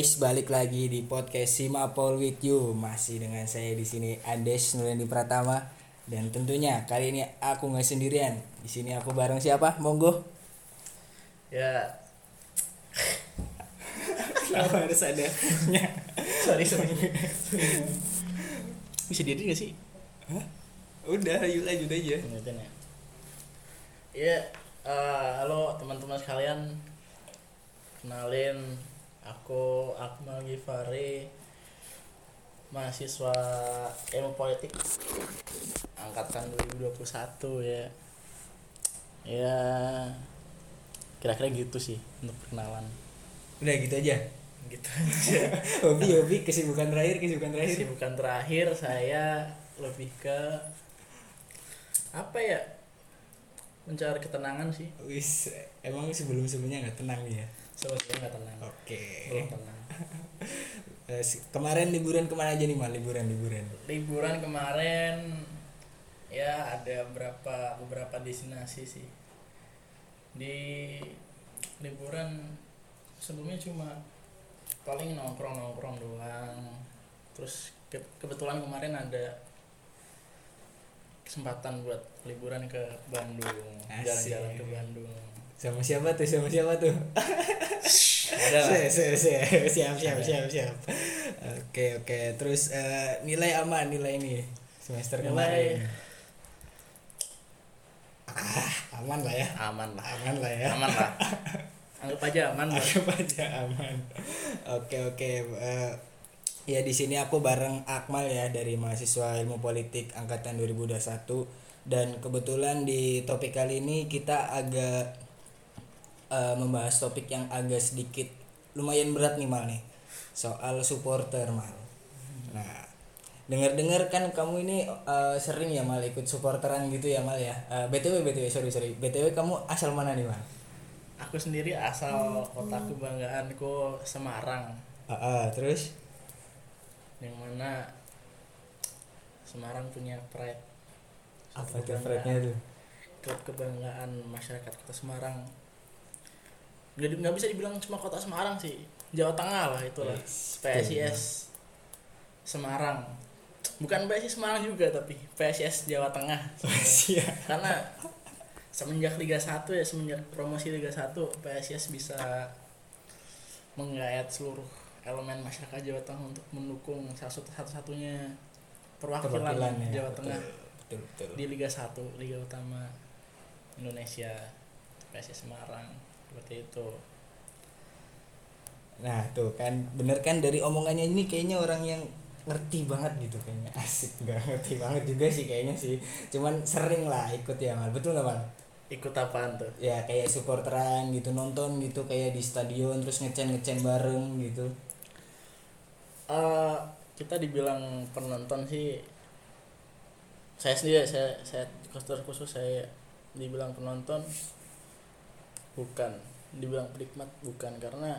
balik lagi di podcast Simapol with you. Masih dengan saya di sini Andes Nureni Pratama dan tentunya kali ini aku nggak sendirian. Di sini aku bareng siapa? Monggo. Ya, Kenapa harus ada? sorry sorry. Bisa diri gak sih? Udah, yuk lanjut aja. Ingetin ya. Ya, eh, halo teman-teman sekalian. Kenalin, aku Akmal Gifari, mahasiswa ilmu politik angkatan 2021 ya. Ya, kira-kira gitu sih untuk perkenalan. Udah gitu aja. Gitu. hobi hobi kesibukan terakhir kesibukan terakhir. Kesibukan terakhir saya lebih ke apa ya? Mencari ketenangan sih. Wis, emang sebelum sebelumnya nggak tenang ya? Sebenarnya nggak tenang. Oke. Belum tenang. Eh, Kemarin liburan ke mana aja nih mal? Liburan liburan. Liburan kemarin ya ada beberapa beberapa destinasi sih. Di liburan sebelumnya cuma paling nongkrong nongkrong doang. Terus ke- kebetulan kemarin ada kesempatan buat liburan ke Bandung, jalan-jalan ke Bandung. Sama siapa tuh? Sama siapa tuh? Ada lah. Se- siap siap siap siap oke oke terus eh, nilai aman nilai ini semester Nilai- kemarin ah aman lah ya Aman lah. aman lah ya Aman lah. Anggap aja aman lah. anggap aja aman oke oke eh, ya di sini aku bareng Akmal ya dari mahasiswa ilmu politik angkatan 2021 dan kebetulan di topik kali ini kita agak eh, membahas topik yang agak sedikit lumayan berat nih mal nih. Soal supporter mal. Nah dengar-dengar kan kamu ini eh, sering ya mal ikut supporteran gitu ya mal ya? Eh, btw btw sorry sorry. Btw kamu asal mana nih mal? Aku sendiri asal kota kebanggaanku Semarang, Ah, ah, terus? Yang mana Semarang punya pride. apa kebanggaan. Frednya tuh? Klub kebanggaan masyarakat kota Semarang. Nggak, di- nggak bisa dibilang cuma kota Semarang sih, Jawa Tengah lah itulah. Yes, PSIS Semarang. Bukan PSIS Semarang juga tapi PSIS Jawa Tengah. Karena semenjak Liga 1 ya semenjak promosi Liga 1 PSIS bisa menggayat seluruh elemen masyarakat Jawa Tengah untuk mendukung salah satu satu-satunya perwakilan Perwakilan ya, Jawa betul, Tengah betul. Betul di Liga 1 Liga Utama Indonesia PSIS Semarang seperti itu. Nah tuh kan bener kan dari omongannya ini kayaknya orang yang ngerti banget gitu kayaknya. Asik nggak ngerti banget juga sih kayaknya sih. Cuman sering lah ikut ya mal. Betul nggak mal? Ikut apaan tuh? Ya kayak supporteran gitu nonton gitu kayak di stadion terus ngecen ngecen bareng gitu. Eh, kita dibilang penonton sih saya sendiri saya saya khusus saya dibilang penonton bukan. Dibilang penikmat bukan. Karena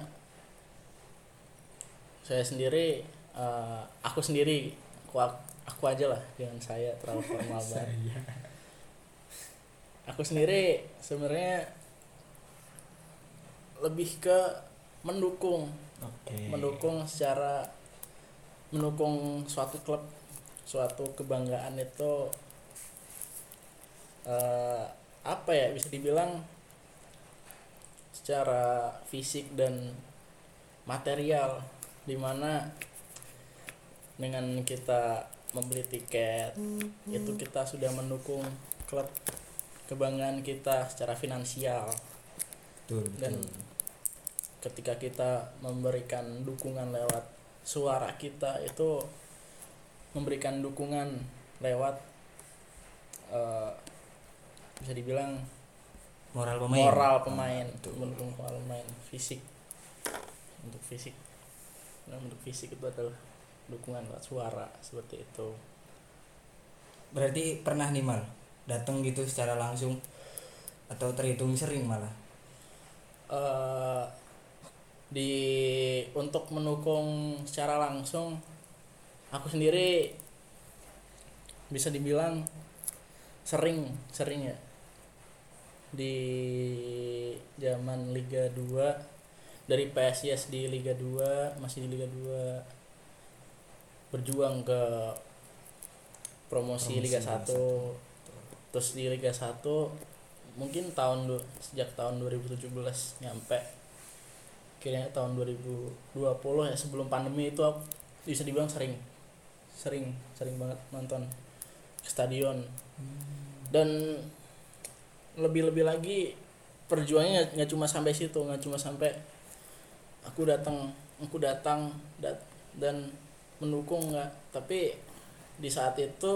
saya sendiri eh, aku sendiri aku aku aja lah dengan saya terlalu formal banget. Aku sendiri sebenarnya lebih ke mendukung. Oke. Mendukung secara mendukung suatu klub suatu kebanggaan itu eh, apa ya bisa dibilang secara fisik dan material di mana dengan kita membeli tiket itu kita sudah mendukung klub kebanggaan kita secara finansial. Betul dan betul. ketika kita memberikan dukungan lewat suara kita itu memberikan dukungan lewat eh, bisa dibilang moral pemain. Moral pemain mendukung moral pemain. Fisik. Untuk fisik. Nah, untuk fisik itu adalah dukungan lewat suara seperti itu. Berarti pernah nih mal datang gitu secara langsung? Atau terhitung sering malah? Eh di untuk mendukung secara langsung aku sendiri bisa dibilang sering sering ya di zaman Liga 2 dari PSIS di Liga 2 masih di Liga 2 berjuang ke promosi, Promosi Liga Liga 1 terus di Liga 1 mungkin tahun sejak tahun 2017 nyampe. Kayaknya tahun 2020 ya sebelum pandemi itu aku bisa dibilang sering. Sering sering banget nonton ke stadion. Dan lebih-lebih lagi perjuangannya nggak- cuma sampai situ nggak cuma sampai aku datang aku datang dat- dan mendukung nggak. Tapi di saat itu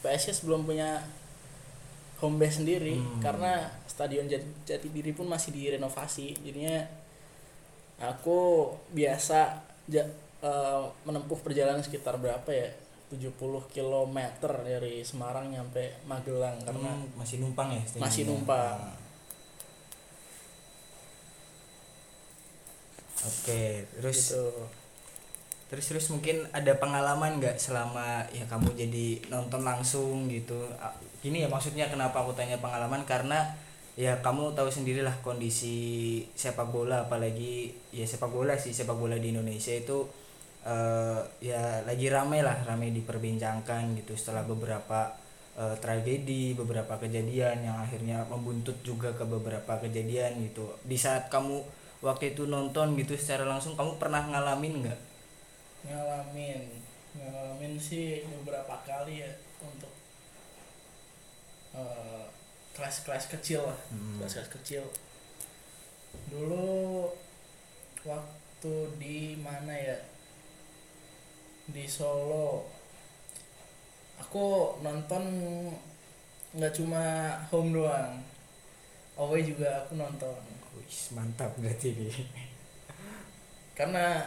PSS belum punya home base sendiri Hmm. karena stadion Jati, Jati Diri pun masih direnovasi. Jadinya aku biasa ja- eh, menempuh perjalanan sekitar berapa ya 70 km dari Semarang nyampe Magelang karena Hmm, masih numpang ya? Masih numpang. Ah. Oke, terus gitu terus terus mungkin ada pengalaman nggak selama ya kamu jadi nonton langsung gitu Ah, gini ya maksudnya kenapa aku tanya pengalaman karena ya kamu tahu sendirilah kondisi sepak bola apalagi ya sepak bola sih sepak bola di Indonesia itu eh, ya lagi ramai lah ramai diperbincangkan gitu. Setelah beberapa eh, tragedi beberapa kejadian yang akhirnya membuntut juga ke beberapa kejadian gitu. Di saat kamu waktu itu nonton gitu secara langsung kamu pernah ngalamin nggak? Ngalamin ngalamin sih beberapa kali ya untuk eh, kelas-kelas kecil lah Hmm. kelas-kelas kecil. Dulu waktu di mana ya di Solo. Aku nonton nggak cuma home doang away juga aku nonton. Wih, mantap berarti ini. Karena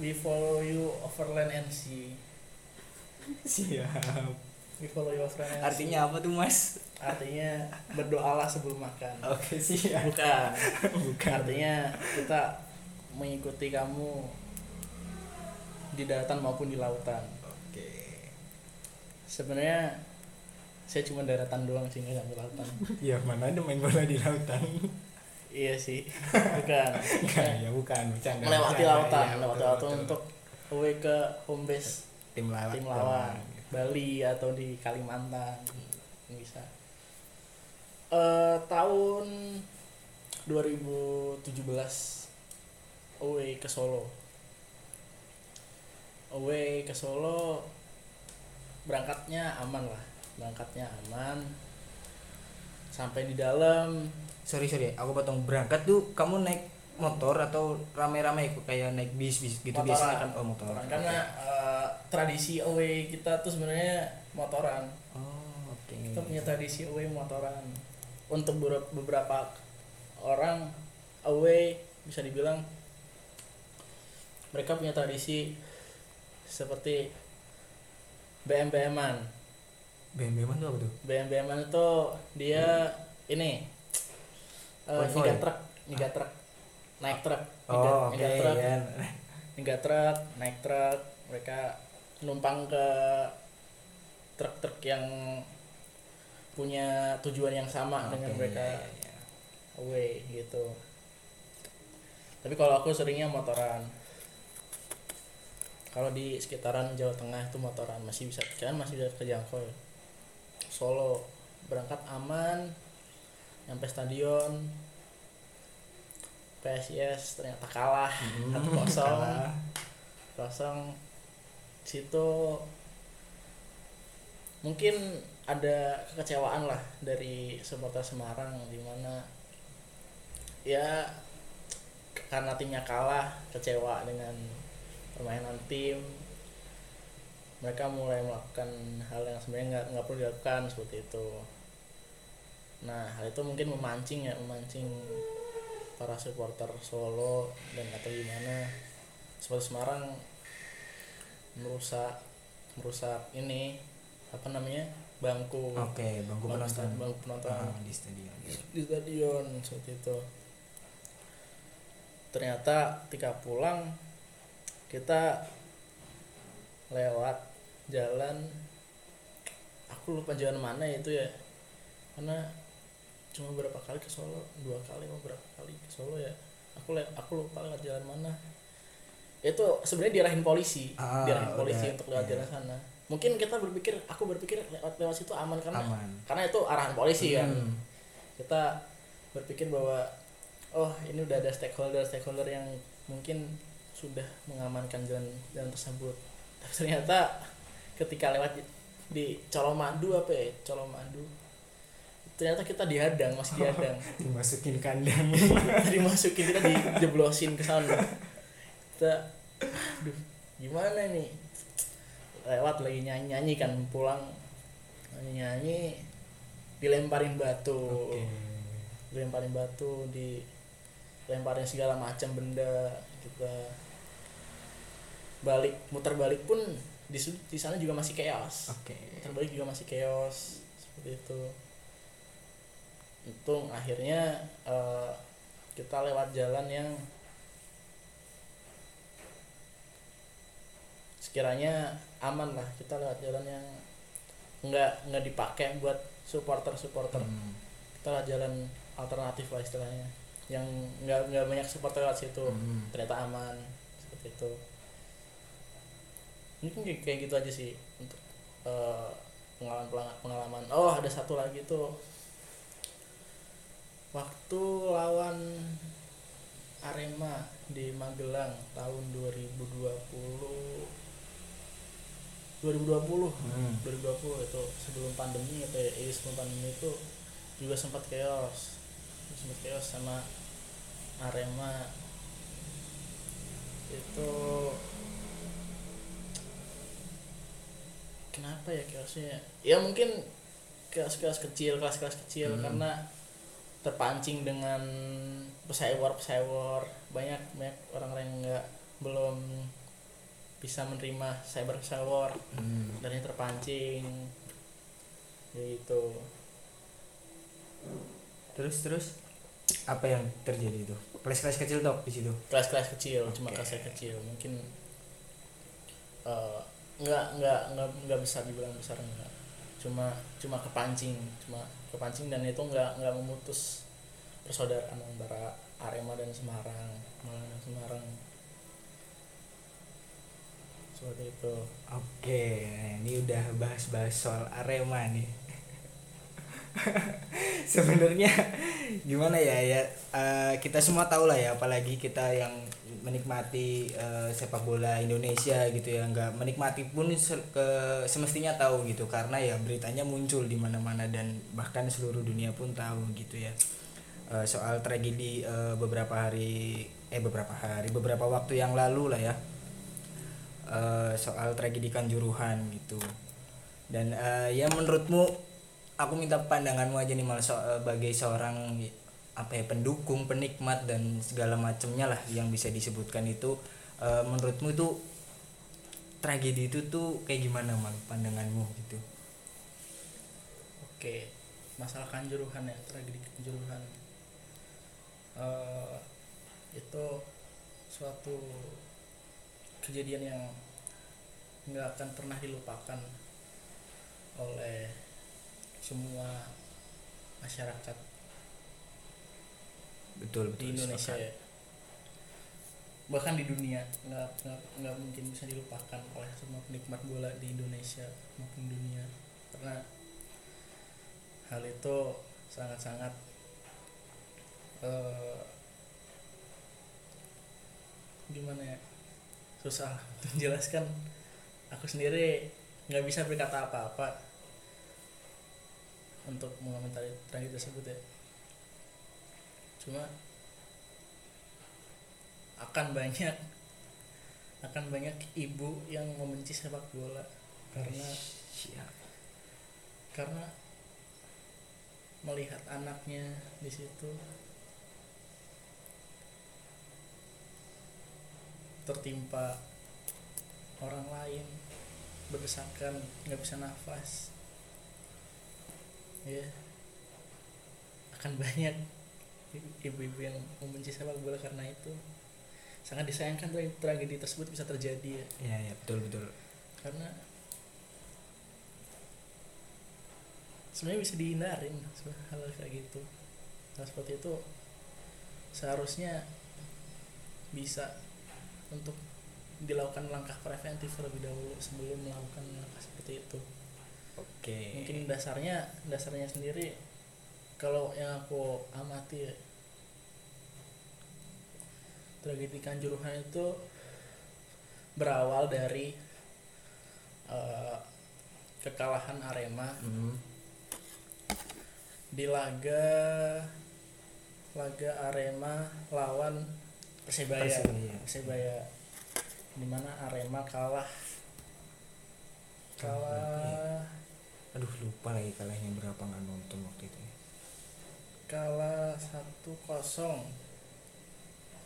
we follow you over land and sea. Siap. We follow you over land and sea. artinya apa tuh mas? Artinya berdoalah sebelum makan. Oke siap. Bukan. Bukan. Artinya kita mengikuti kamu di daratan maupun di lautan. Oke. Sebenarnya saya cuma daratan doang sih nggak sampai lautan. Ya mana ada main bola di lautan? Iya sih. Bukan. Enggak ya bukan. Bercanda melewati bercanda. lautan Iya, melewati lautan betul. untuk away ke home base tim lawan tim lawan Bali atau di Kalimantan bisa. Eh tahun 2017 away ke Solo away ke Solo berangkatnya aman lah. Berangkatnya aman. Sampai di dalam. Sorry sorry aku potong. Berangkat tuh kamu naik motor atau rame-rame kayak naik bis bis gitu Motoran. biasanya kan oh motor karena eh, tradisi away kita tuh sebenarnya motoran. Oh oke. Kita punya tradisi away motoran. Untuk beber- beberapa orang away bisa dibilang mereka punya tradisi seperti BM BM tuh apa tuh? BM-BM-an itu dia ini eh, Konvoy. nyegat truk nyegat truk naik truk nyegat, oh oke nyegat truk. Ya nyegat truk naik truk mereka numpang ke truk-truk yang punya tujuan yang sama dengan Oke, mereka iya, iya, iya. away gitu. Tapi kalau aku seringnya motoran kalau di sekitaran Jawa Tengah itu motoran masih bisa kan masih bisa kejangkau ya. Solo berangkat aman nyampe stadion PSIS ternyata kalah Hmm, satu kosong kalah. kosong situ mungkin ada kekecewaan lah dari supporter Semarang di mana ya karena timnya kalah kecewa dengan permainan tim mereka mulai melakukan hal yang sebenarnya nggak nggak perlu dilakukan seperti itu. Nah hal itu mungkin memancing ya memancing para supporter Solo dan atau gimana. Supporter Semarang merusak merusak ini apa namanya bangku. Oke bangku bangku, penonton. bangku penonton. Ah, di stadion. Di stadion seperti itu. Ternyata ketika pulang kita lewat jalan aku lupa jalan mana itu ya. Karena cuma berapa kali ke Solo dua kali atau berapa kali ke Solo ya. Aku le aku lupa lewat jalan mana. Itu sebenarnya diarahin polisi. Ah, diarahin polisi udah, untuk lewat iya. jalan sana. Mungkin kita berpikir aku berpikir lewat lewat situ aman karena aman. karena itu arahan polisi kan. Hmm. kita berpikir bahwa oh ini udah ada stakeholder stakeholder yang mungkin sudah mengamankan jalan jalan tersebut. Tapi ternyata ketika lewat di- di Colomadu apa ya? Colomadu ternyata kita dihadang masih dihadang dimasukin kandang dimasukin kita dijeblosin ke sana. Kita aduh gimana nih lewat lagi nyanyi nyanyi kan pulang. Nyanyi nyanyi dilemparin batu. Oke. dilemparin batu di lemparin segala macam benda kita balik muter balik pun di di sana juga masih chaos. Oke. Muter balik juga masih chaos seperti itu. Untung akhirnya eh, kita lewat jalan yang sekiranya aman lah kita lewat jalan yang nggak nggak dipakai buat supporter supporter Hmm. kita lewat jalan alternatif lah istilahnya yang nggak nggak banyak supporter lewat situ. Hmm. ternyata aman seperti itu mungkin kayak, gitu aja sih untuk eh, pengalaman pengalaman. Oh ada satu lagi tuh. Waktu lawan Arema di Magelang tahun 2020 2020 Hmm. 2020 itu sebelum pandemi atau ya iya, sebelum pandemi itu juga sempat chaos. Sempat chaos sama Arema. Itu kenapa ya chaosnya ya? Mungkin kelas-kelas kecil kelas-kelas kecil Hmm. karena terpancing dengan pesawar pesawar banyak banyak orang-orang yang nggak belum bisa menerima cyber pesawar Hmm. dan yang terpancing. Gitu terus terus apa yang terjadi itu? Kelas-kelas kecil dok di situ? Kelas-kelas kecil cuma Oke. kelas kecil. Mungkin eh, nggak nggak nggak nggak besar dibilang besar nggak. Cuma cuma kepancing cuma kepancing dan itu nggak nggak memutus persaudaraan antara Arema dan Semarang Malang dan Semarang. Seperti itu. Oke ini udah bahas-bahas soal Arema nih. Sebenarnya gimana ya ya eh, kita semua tahu lah ya apalagi kita yang menikmati eh, sepak bola Indonesia gitu ya. Nggak menikmati pun se- ke semestinya tahu gitu. Karena ya beritanya muncul di mana-mana dan bahkan seluruh dunia pun tahu gitu ya. Eh, soal tragedi eh, beberapa hari eh beberapa hari beberapa waktu yang lalu lah ya. Eh, soal tragedi kanjuruhan gitu. Dan eh, ya menurutmu aku minta pandanganmu aja nih malah so- eh, sebagai seorang apa ya pendukung penikmat dan segala macamnya lah yang bisa disebutkan itu eh, menurutmu itu tragedi itu tuh kayak gimana mal pandanganmu gitu Oke, masalah kanjuruhan ya, tragedi kanjuruhan. Eh, itu suatu kejadian yang nggak akan pernah dilupakan oleh semua masyarakat betul betul di Indonesia sepakat. ya. Bahkan di dunia nggak nggak nggak mungkin bisa dilupakan oleh semua penikmat bola di Indonesia maupun dunia. Karena hal itu sangat-sangat eh, gimana ya susah menjelaskan. Aku sendiri nggak bisa berkata apa-apa untuk mengomentari tragedi tersebut ya cuma akan banyak akan banyak ibu yang membenci sepak bola karena Siap. karena melihat anaknya di situ tertimpa orang lain berdesakan nggak bisa nafas ya akan banyak ibu-ibu yang membenci sepak bola karena itu. Sangat disayangkan tra- tragedi tersebut bisa terjadi ya. Ya ya betul betul. Karena sebenarnya bisa dihindarin hal kayak gitu. Hal seperti itu seharusnya bisa untuk dilakukan langkah preventif terlebih dahulu sebelum melakukan langkah seperti itu. Oke. Mungkin dasarnya dasarnya sendiri kalau yang aku amati ya, tragedi kanjuruhan itu berawal dari eh, kekalahan Arema. Hmm, di laga laga Arema lawan Persebaya. Persebaya. Persebaya. Di mana Arema kalah. Kalah. Aduh lupa lagi kalahnya berapa nggak nonton waktu itu kalah satu kosong.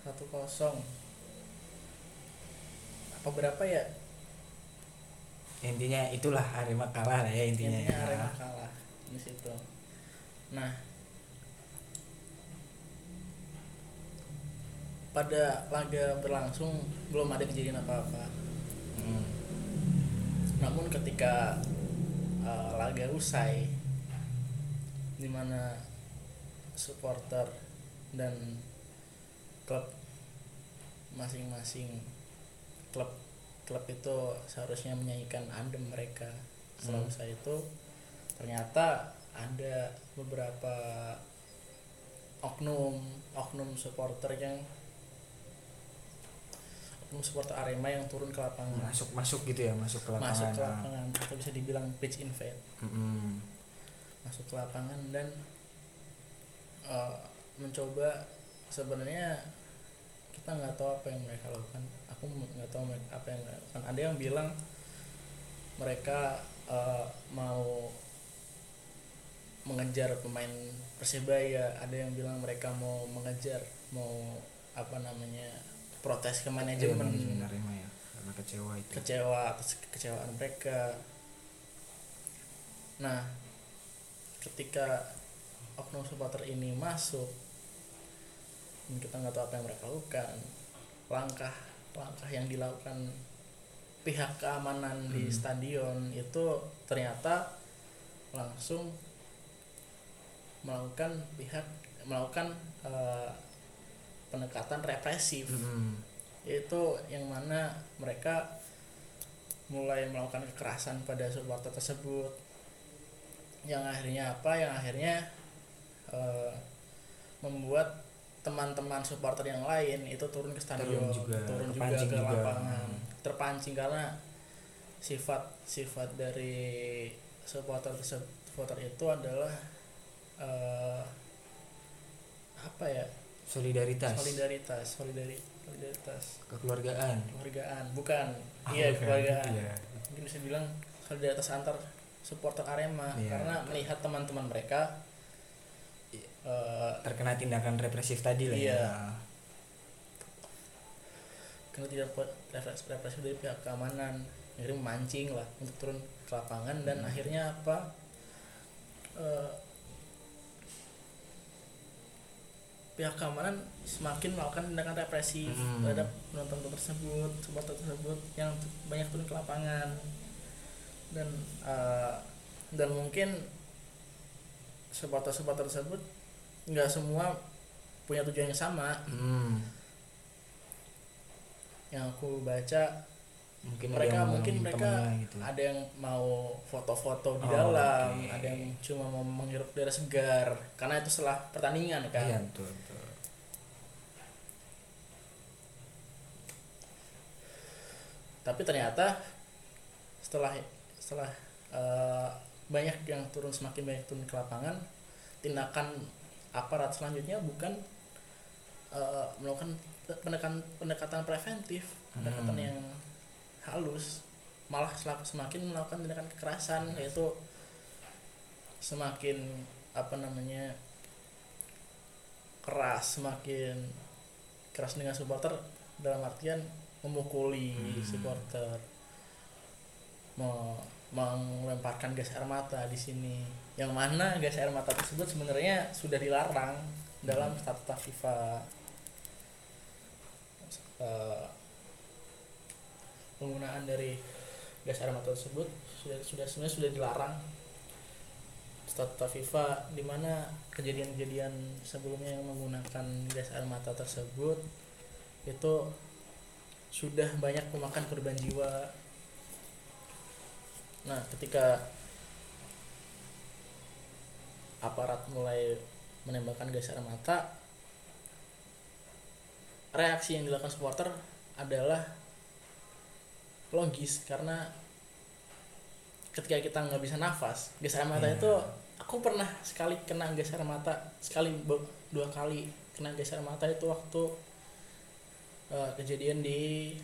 Satu kosong. Apa berapa ya? Intinya itulah Arema kalah lah ya intinya, intinya ya. Arema kalah di situ. Nah pada laga berlangsung belum ada kejadian apa-apa. Hmm, namun ketika uh, laga usai di mana supporter dan klub masing-masing klub klub itu seharusnya menyanyikan andem mereka setelah Hmm. usai itu ternyata ada beberapa oknum oknum supporter yang oknum supporter Arema yang turun ke lapangan masuk masuk gitu ya masuk ke lapangan masuk ke ah. lapangan atau bisa dibilang pitch invade Mm-mm. masuk ke lapangan dan uh, mencoba sebenarnya kita nggak tahu apa yang mereka lakukan. Aku nggak tahu apa yang mereka lakukan ada yang bilang mereka uh, mau mengejar pemain persebaya ada yang bilang mereka mau mengejar mau apa namanya protes ke Iya, manajemen manajemen Arema ya karena kecewa itu. Kecewa atas kekecewaan mereka. Nah, ketika oknum supporter ini masuk, dan kita nggak tahu apa yang mereka lakukan, langkah langkah yang dilakukan pihak keamanan di Hmm. stadion itu ternyata langsung melakukan pihak melakukan eh, pendekatan represif Mm-mm. itu yang mana mereka mulai melakukan kekerasan pada supporter tersebut yang akhirnya apa yang akhirnya eh, membuat teman-teman supporter yang lain itu turun ke stadion Turun juga, turun juga ke juga. lapangan terpancing karena sifat sifat dari supporter supporter itu adalah eh, apa ya solidaritas solidaritas solidari- solidaritas kekeluargaan kekeluargaan bukan Ah, iya bukan. kekeluargaan Iya. mungkin bisa bilang solidaritas antar supporter Arema Iya. karena melihat teman-teman mereka Eh, terkena tindakan represif tadi lah Iya. ya karena tidak kuat represi represi dari pihak keamanan akhirnya memancing lah untuk turun ke lapangan dan Hmm. akhirnya apa eh, pihak keamanan semakin melakukan tindakan represi Hmm. terhadap penonton tersebut supporter tersebut yang banyak turun ke lapangan dan eh, dan mungkin supporter supporter tersebut nggak semua punya tujuan yang sama. Hmm. yang aku baca mungkin mereka yang mungkin mereka gitu. ada yang mau foto-foto di Oh, dalam oke. ada yang cuma mau menghirup udara segar. Karena itu setelah pertandingan kan? Iya betul betul. Tapi ternyata setelah setelah eh, banyak yang turun semakin banyak turun ke lapangan tindakan aparat selanjutnya bukan eh, melakukan pendekatan pendekatan preventif pendekatan Hmm. yang halus malah semakin melakukan tindakan kekerasan yaitu semakin apa namanya keras semakin keras dengan supporter dalam artian memukuli Hmm. supporter me- melemparkan gas air mata di sini yang mana gas air mata tersebut sebenarnya sudah dilarang dalam Hmm. statuta FIFA Eh, penggunaan dari gas air mata tersebut sudah sudah sebenarnya sudah dilarang statuta FIFA di mana kejadian-kejadian sebelumnya yang menggunakan gas air mata tersebut itu sudah banyak memakan korban jiwa nah ketika aparat mulai menembakkan gas air mata reaksi yang dilakukan supporter adalah logis karena ketika kita nggak bisa nafas gas air mata Iya. itu aku pernah sekali kena gas air mata sekali dua kali kena gas air mata itu waktu eh, kejadian di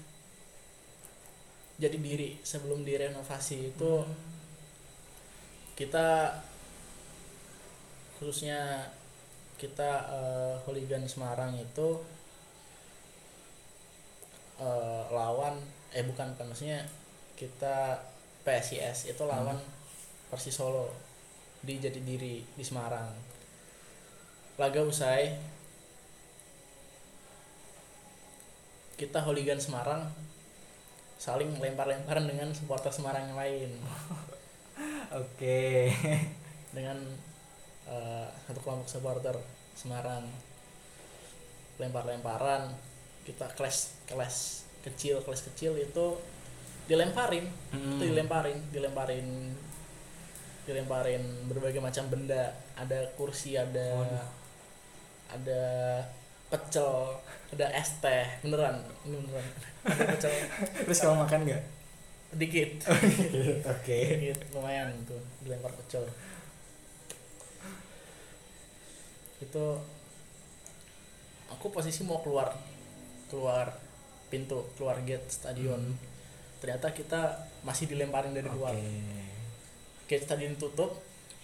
jadi diri sebelum direnovasi itu kita khususnya kita eh, hooligan Semarang itu eh, lawan eh bukan bukan maksudnya kita PSIS itu lawan Persis Solo di Jatidiri di Semarang. Laga usai kita hooligan Semarang saling lempar-lemparan dengan supporter Semarang yang lain Oke. dengan eh, satu kelompok supporter Semarang lempar-lemparan kita kelas kelas kecil kelas kecil itu dilemparin Hmm. itu dilemparin dilemparin dilemparin berbagai macam benda ada kursi ada Waduh. ada pecel ada es teh beneran ini beneran ada pecel Terus kamu makan nggak? dikit Oke. dikit lumayan tuh dilempar pecel itu aku posisi mau keluar keluar pintu keluar gate stadion Hmm. ternyata kita masih dilemparin dari luar Oke. gate stadion tutup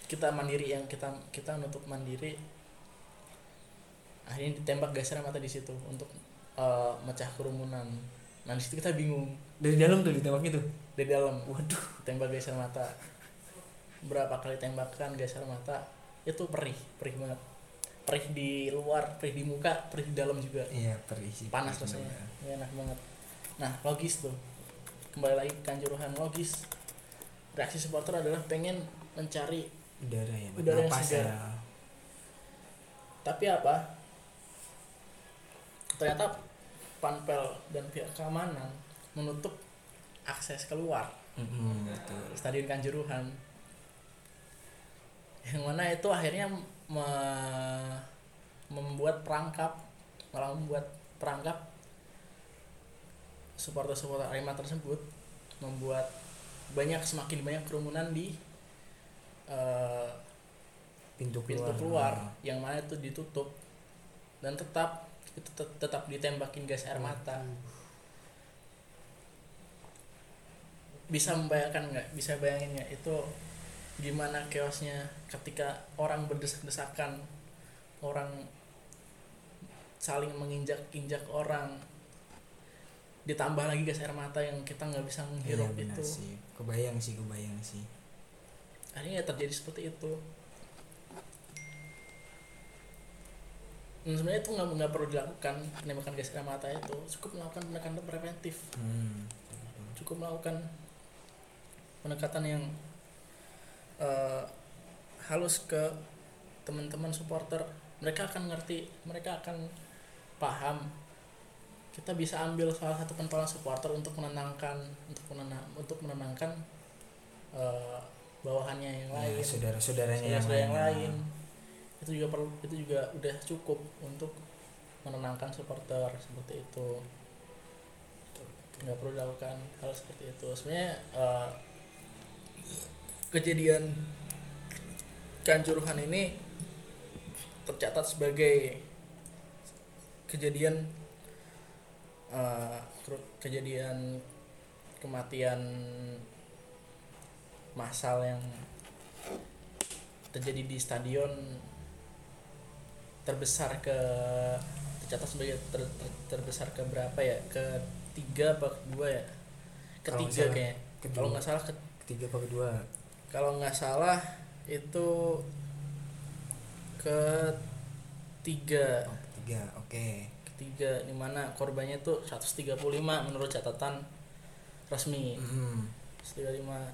kita mandiri yang kita kita nutup mandiri akhirnya ditembak gas air mata di situ untuk eh, mecah kerumunan nah di situ kita bingung Dari dalam tuh ditembak itu. dari dalam Waduh. tembak gas air mata berapa kali tembakan gas air mata itu perih perih banget perih di luar perih di muka perih di dalam juga Iya perih sih. panas perih rasanya. Ini enak banget nah logis tuh kembali lagi ke kanjuruhan logis reaksi supporter adalah pengen mencari Udara ya. Udara yang segar. ya. tapi apa ternyata panpel dan pihak keamanan menutup akses keluar Mm-mm, betul. stadion kanjuruhan yang mana itu akhirnya me- membuat perangkap malah membuat perangkap supporter-supporter Arema tersebut membuat banyak semakin banyak kerumunan di eh, Pintu pintu keluar. keluar yang mana itu ditutup dan tetap itu tet- tetap ditembakin gas air mata. Bisa membayangkan nggak? Bisa bayangin nggak? Itu gimana chaosnya ketika orang berdesak-desakan orang saling menginjak-injak orang ditambah lagi gas air mata yang kita nggak bisa menghirup benar itu. sih. Kebayang sih, kebayang sih. akhirnya terjadi seperti itu dan sebenarnya itu nggak nggak perlu dilakukan penembakan gas air mata itu. Cukup melakukan pendekatan preventif. Hmm. cukup melakukan pendekatan yang eh, halus ke teman-teman supporter. Mereka akan ngerti mereka akan paham. Kita bisa ambil salah satu pentolan supporter untuk menenangkan untuk menenang untuk menenangkan eh, bawahannya yang Ya, lain. saudara-saudaranya yang, yang lain. lain itu juga perlu itu juga udah cukup untuk menenangkan supporter seperti itu. Nggak perlu dilakukan hal seperti itu. Sebenarnya eh, kejadian kanjuruhan ini tercatat sebagai kejadian kru- kejadian kematian massal yang terjadi di stadion terbesar ke tercatat sebagai ter- ter- terbesar ke berapa ya ketiga apa kedua ya ketiga kayaknya kedua. kalau nggak salah ke- Ketiga apa kedua? kalau nggak salah itu ketiga Oh, ketiga. Oke. ketiga di mana korbannya itu 135 menurut catatan resmi Hmm. 135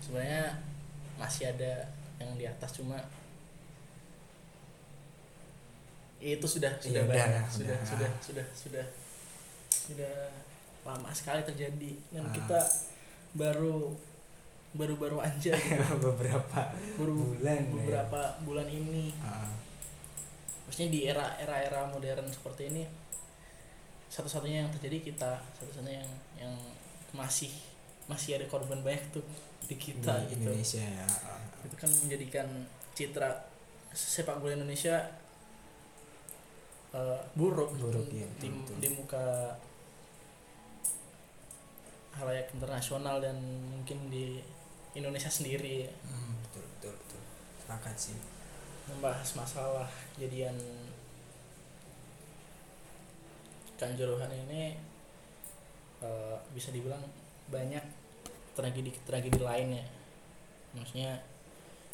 sebenarnya masih ada yang di atas cuma itu sudah sudah udah, banyak ya, sudah udah. sudah sudah sudah sudah lama sekali terjadi dan Ah. kita baru baru-baru aja gitu. beberapa baru bulan ya. beberapa bulan ini Ah, maksudnya di era era era modern seperti ini satu-satunya yang terjadi kita satu-satunya yang yang masih masih ada korban banyak tuh di kita di gitu. Indonesia ya. Itu kan menjadikan citra sepak bola Indonesia eh, buruk, Buruk, di, iya, di, betul. di muka halayak internasional dan mungkin di Indonesia sendiri hmm, betul betul betul. Sepakat sih. Membahas masalah kejadian kanjuruhan ini eh, bisa dibilang banyak tragedi tragedi lainnya maksudnya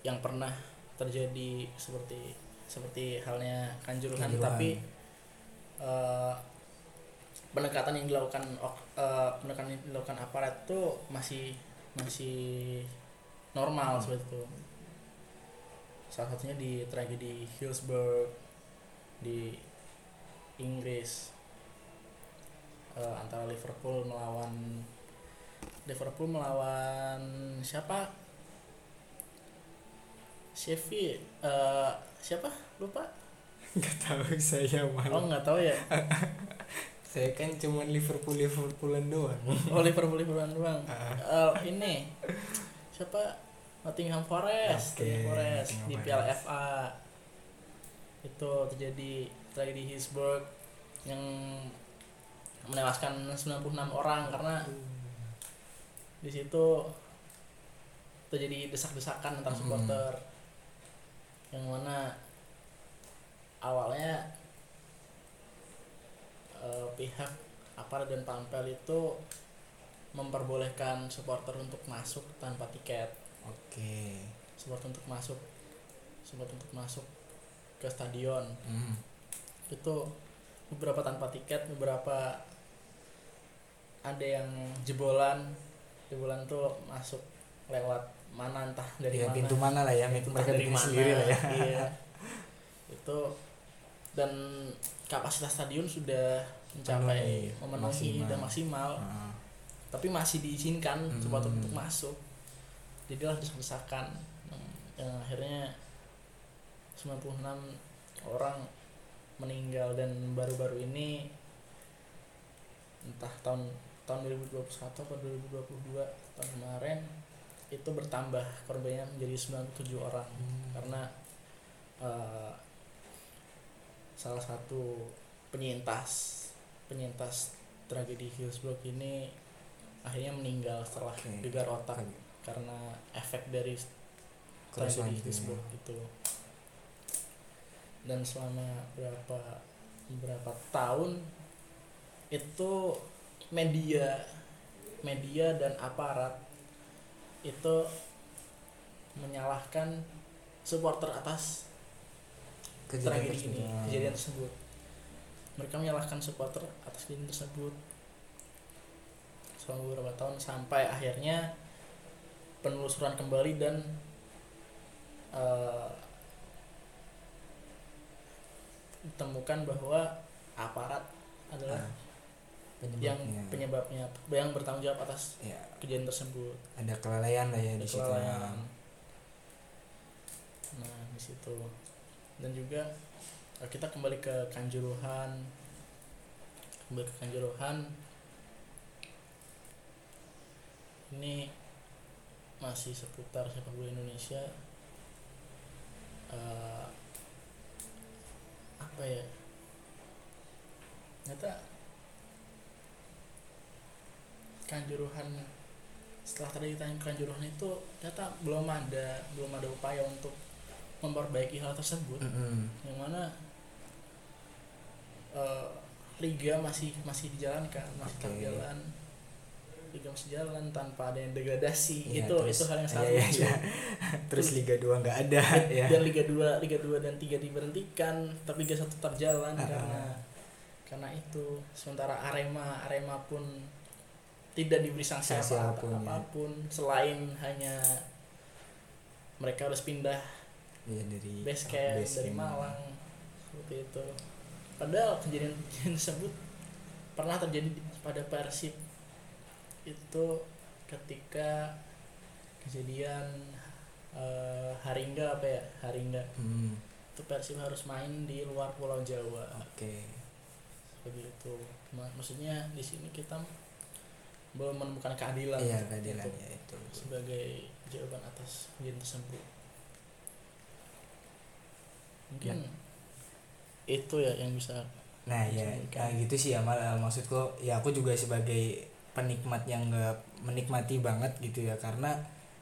yang pernah terjadi seperti seperti halnya kanjuruhan, Kanjuruhan. tapi eh, pendekatan yang dilakukan ok- eh, pendekatan yang dilakukan aparat tuh masih masih normal Hmm. seperti itu salah satunya di tragedi Hillsborough di Inggris Eh, antara Liverpool melawan Liverpool melawan siapa? Sheffield eh, siapa? Lupa. Nggak tahu saya oh malah nggak tahu ya? Saya kan cuma Liverpool Liverpoolan doang. Oh Liverpool Liverpool doang. Eh, ini. Siapa? Nottingham Forest. Oke, Nottingham Forest Nottingham di. Piala FA itu terjadi tragedi Hillsborough yang menewaskan 96 orang karena di situ terjadi desak-desakan antar Hmm. supporter. Yang mana awalnya eh, pihak aparat dan pampel itu memperbolehkan supporter untuk masuk tanpa tiket. Oke. Supporter untuk masuk supporter untuk masuk ke stadion. Hmm. itu beberapa tanpa tiket beberapa ada yang jebolan jebolan tuh masuk lewat mana entah dari ya mana pintu mana lah ya Entah mereka dari mana, sendiri lah ya iya. itu dan kapasitas stadion sudah mencapai memenuhi maksimal. dan maksimal Ah, tapi masih diizinkan Hmm. supporter untuk masuk jadilah desak-desakan Hmm, yang akhirnya 96 orang meninggal dan baru-baru ini entah tahun tahun 2021 atau 2022 tahun kemarin itu bertambah korbannya menjadi 97 orang hmm. karena eh, salah satu penyintas penyintas tragedi Hillsborough ini akhirnya meninggal setelah Oke. gegar otak Kan karena efek dari tragedi. Hillsborough itu dan selama berapa beberapa tahun itu media media dan aparat itu menyalahkan supporter atas kejadian tragedi tersebut. ini Ah. kejadian tersebut mereka menyalahkan supporter atas kejadian tersebut selama beberapa tahun sampai akhirnya penelusuran kembali dan eh, ditemukan bahwa aparat adalah Ah, yang penyebabnya. penyebabnya yang bertanggung jawab atas ya kejadian tersebut ada kelalaian lah ya di situ kelalaian. Nah, di situ. Dan juga eh, kita kembali ke Kanjuruhan. Kembali ke Kanjuruhan. Ini masih seputar sepak bola Indonesia. Eh, apa ya? Ternyata Kanjuruhan setelah tadi ditanya Kanjuruhan itu ternyata belum ada belum ada upaya untuk memperbaiki hal tersebut Mm-mm. yang mana eh, liga masih masih dijalankan masih tetap Oke. jalan liga masih jalan tanpa ada yang degradasi Iya, itu terus- itu hal yang sangat iya, iya, lucu iya. terus Liga 2 nggak ada ya dan Liga 2 Liga 2 dan 3 diberhentikan tapi Liga 1 tetap jalan Ah. karena karena itu sementara Arema Arema pun tidak diberi sanksi Sanksi apa apa pun, ya. apa pun selain hanya mereka harus pindah Iya, dari base camp base dari. Malang seperti itu. Padahal kejadian kejadian tersebut pernah terjadi di- pada Persib. Itu ketika kejadian eh, Haringga apa ya? Haringga. Hmm, itu Persib harus main di luar Pulau Jawa. Oke. Seperti itu. Ma- maksudnya di sini kita belum menemukan keadilan iya untuk- keadilan untuk ya itu sebagai jawaban atas kejadian tersebut. Mungkin itu ya yang bisa nah ya nah gitu sih ya malah maksudku ya aku juga sebagai penikmat yang nggak menikmati banget gitu ya karena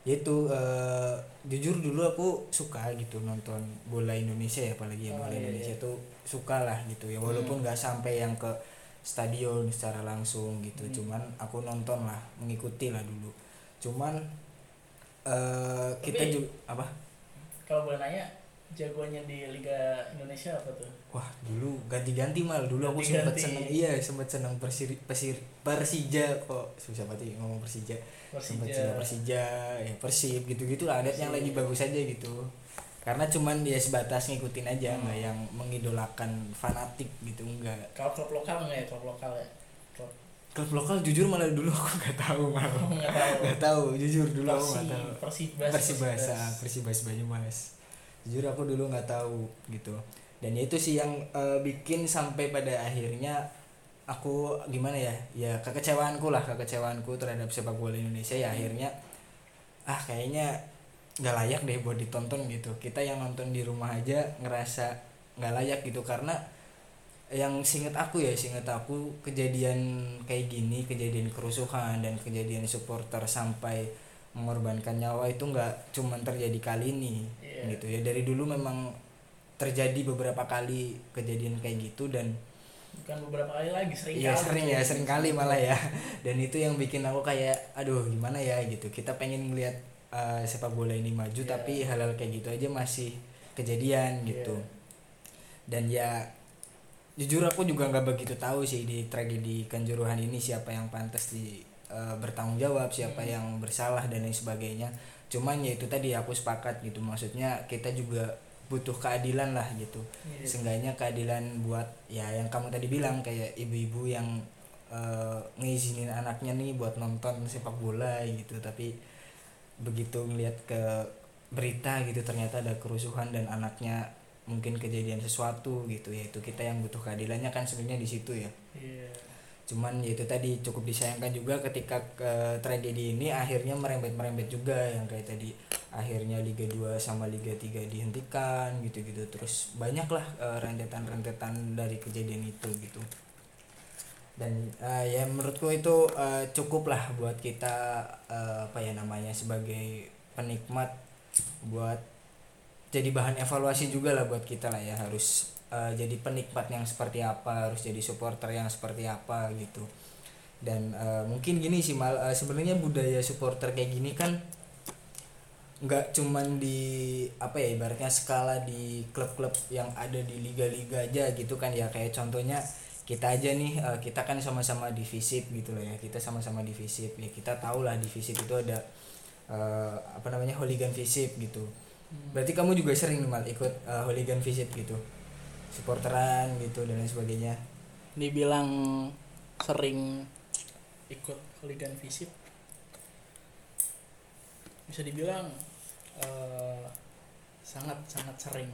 ya itu eh, jujur dulu aku suka gitu nonton bola Indonesia ya apalagi ya Oh, bola iya, Indonesia iya. tuh suka lah gitu ya walaupun nggak sampai yang ke stadion secara langsung gitu. Hmm. cuman aku nonton lah mengikuti lah dulu. Cuman kita Tapi- juga apa? kalau boleh nanya jagoannya di Liga Indonesia apa tuh? Wah dulu ganti-ganti mal. Dulu aku sempet Ganti-ganti. seneng iya sempet seneng persir, persir Persija kok. Susah banget ya ngomong Persija. Sempet seneng Persija ya Persib gitu-gitu lah. Adat yang lagi bagus aja gitu karena cuman dia sebatas ngikutin aja Hmm. nggak yang mengidolakan fanatik gitu enggak kalau klub lokal nggak ya? Klub lokal ya? Klub klub lokal jujur malah dulu aku nggak tahu malah nggak tahu. Nggak tahu jujur dulu aku Persi nggak tahu. Persibas Persibasa Persibas Banyumas. Jujur aku dulu nggak tahu gitu. Dan itu sih yang eh, bikin sampai pada akhirnya aku gimana ya? Ya kekecewaanku lah kekecewaanku terhadap sepak bola Indonesia. Ya akhirnya ah kayaknya nggak layak deh buat ditonton gitu. Kita yang nonton di rumah aja ngerasa nggak layak gitu. Karena yang singet aku ya singet aku kejadian kayak gini kejadian kerusuhan dan kejadian supporter sampai mengorbankan nyawa itu nggak cuman terjadi kali ini Iya. gitu ya. Dari dulu memang terjadi beberapa kali kejadian kayak gitu dan bukan beberapa kali lagi sering kali. sering ya sering kali malah ya. Dan itu yang bikin aku kayak aduh gimana ya? gitu. Kita pengen ngelihat uh, sepak bola ini maju Iya. tapi hal-hal kayak gitu aja masih kejadian gitu Iya. dan ya jujur aku juga nggak begitu tahu sih di tragedi kanjuruhan ini siapa yang pantas di uh, bertanggung jawab siapa Hmm. yang bersalah dan lain sebagainya cuman ya itu tadi aku sepakat gitu maksudnya kita juga butuh keadilan lah gitu Iya. seenggaknya keadilan buat ya yang kamu tadi bilang kayak ibu-ibu yang eh, ngizinin anaknya nih buat nonton sepak bola gitu tapi begitu ngelihat ke berita gitu ternyata ada kerusuhan dan anaknya mungkin kejadian sesuatu gitu ya. Itu kita yang butuh keadilannya kan sebenarnya di situ ya. Iya. cuman ya itu tadi cukup disayangkan juga ketika ke tragedi ini akhirnya merembet-merembet juga yang kayak tadi. Akhirnya Liga 2 sama Liga 3 dihentikan gitu-gitu. Terus banyaklah eh, rentetan-rentetan dari kejadian itu gitu dan eh, ya menurutku itu eh, cukup lah buat kita eh, apa ya namanya sebagai penikmat buat jadi bahan evaluasi juga lah buat kita lah ya. Harus eh, jadi penikmat yang seperti apa harus jadi supporter yang seperti apa gitu. Dan eh, mungkin gini sih mal eh, sebenarnya budaya supporter kayak gini kan nggak cuman di apa ya ibaratnya skala di klub-klub yang ada di liga-liga aja gitu kan ya. Kayak contohnya kita aja nih eh, kita kan sama-sama di visip gitu loh ya. Kita sama-sama di visip. Ya kita tahu lah di visip itu ada eh, apa namanya hooligan visip gitu. Hmm. berarti kamu juga sering mal ikut eh, hooligan visip gitu? Supporteran gitu dan lain sebagainya. Dibilang sering ikut hooligan visip? Bisa dibilang eh, sangat sangat sering.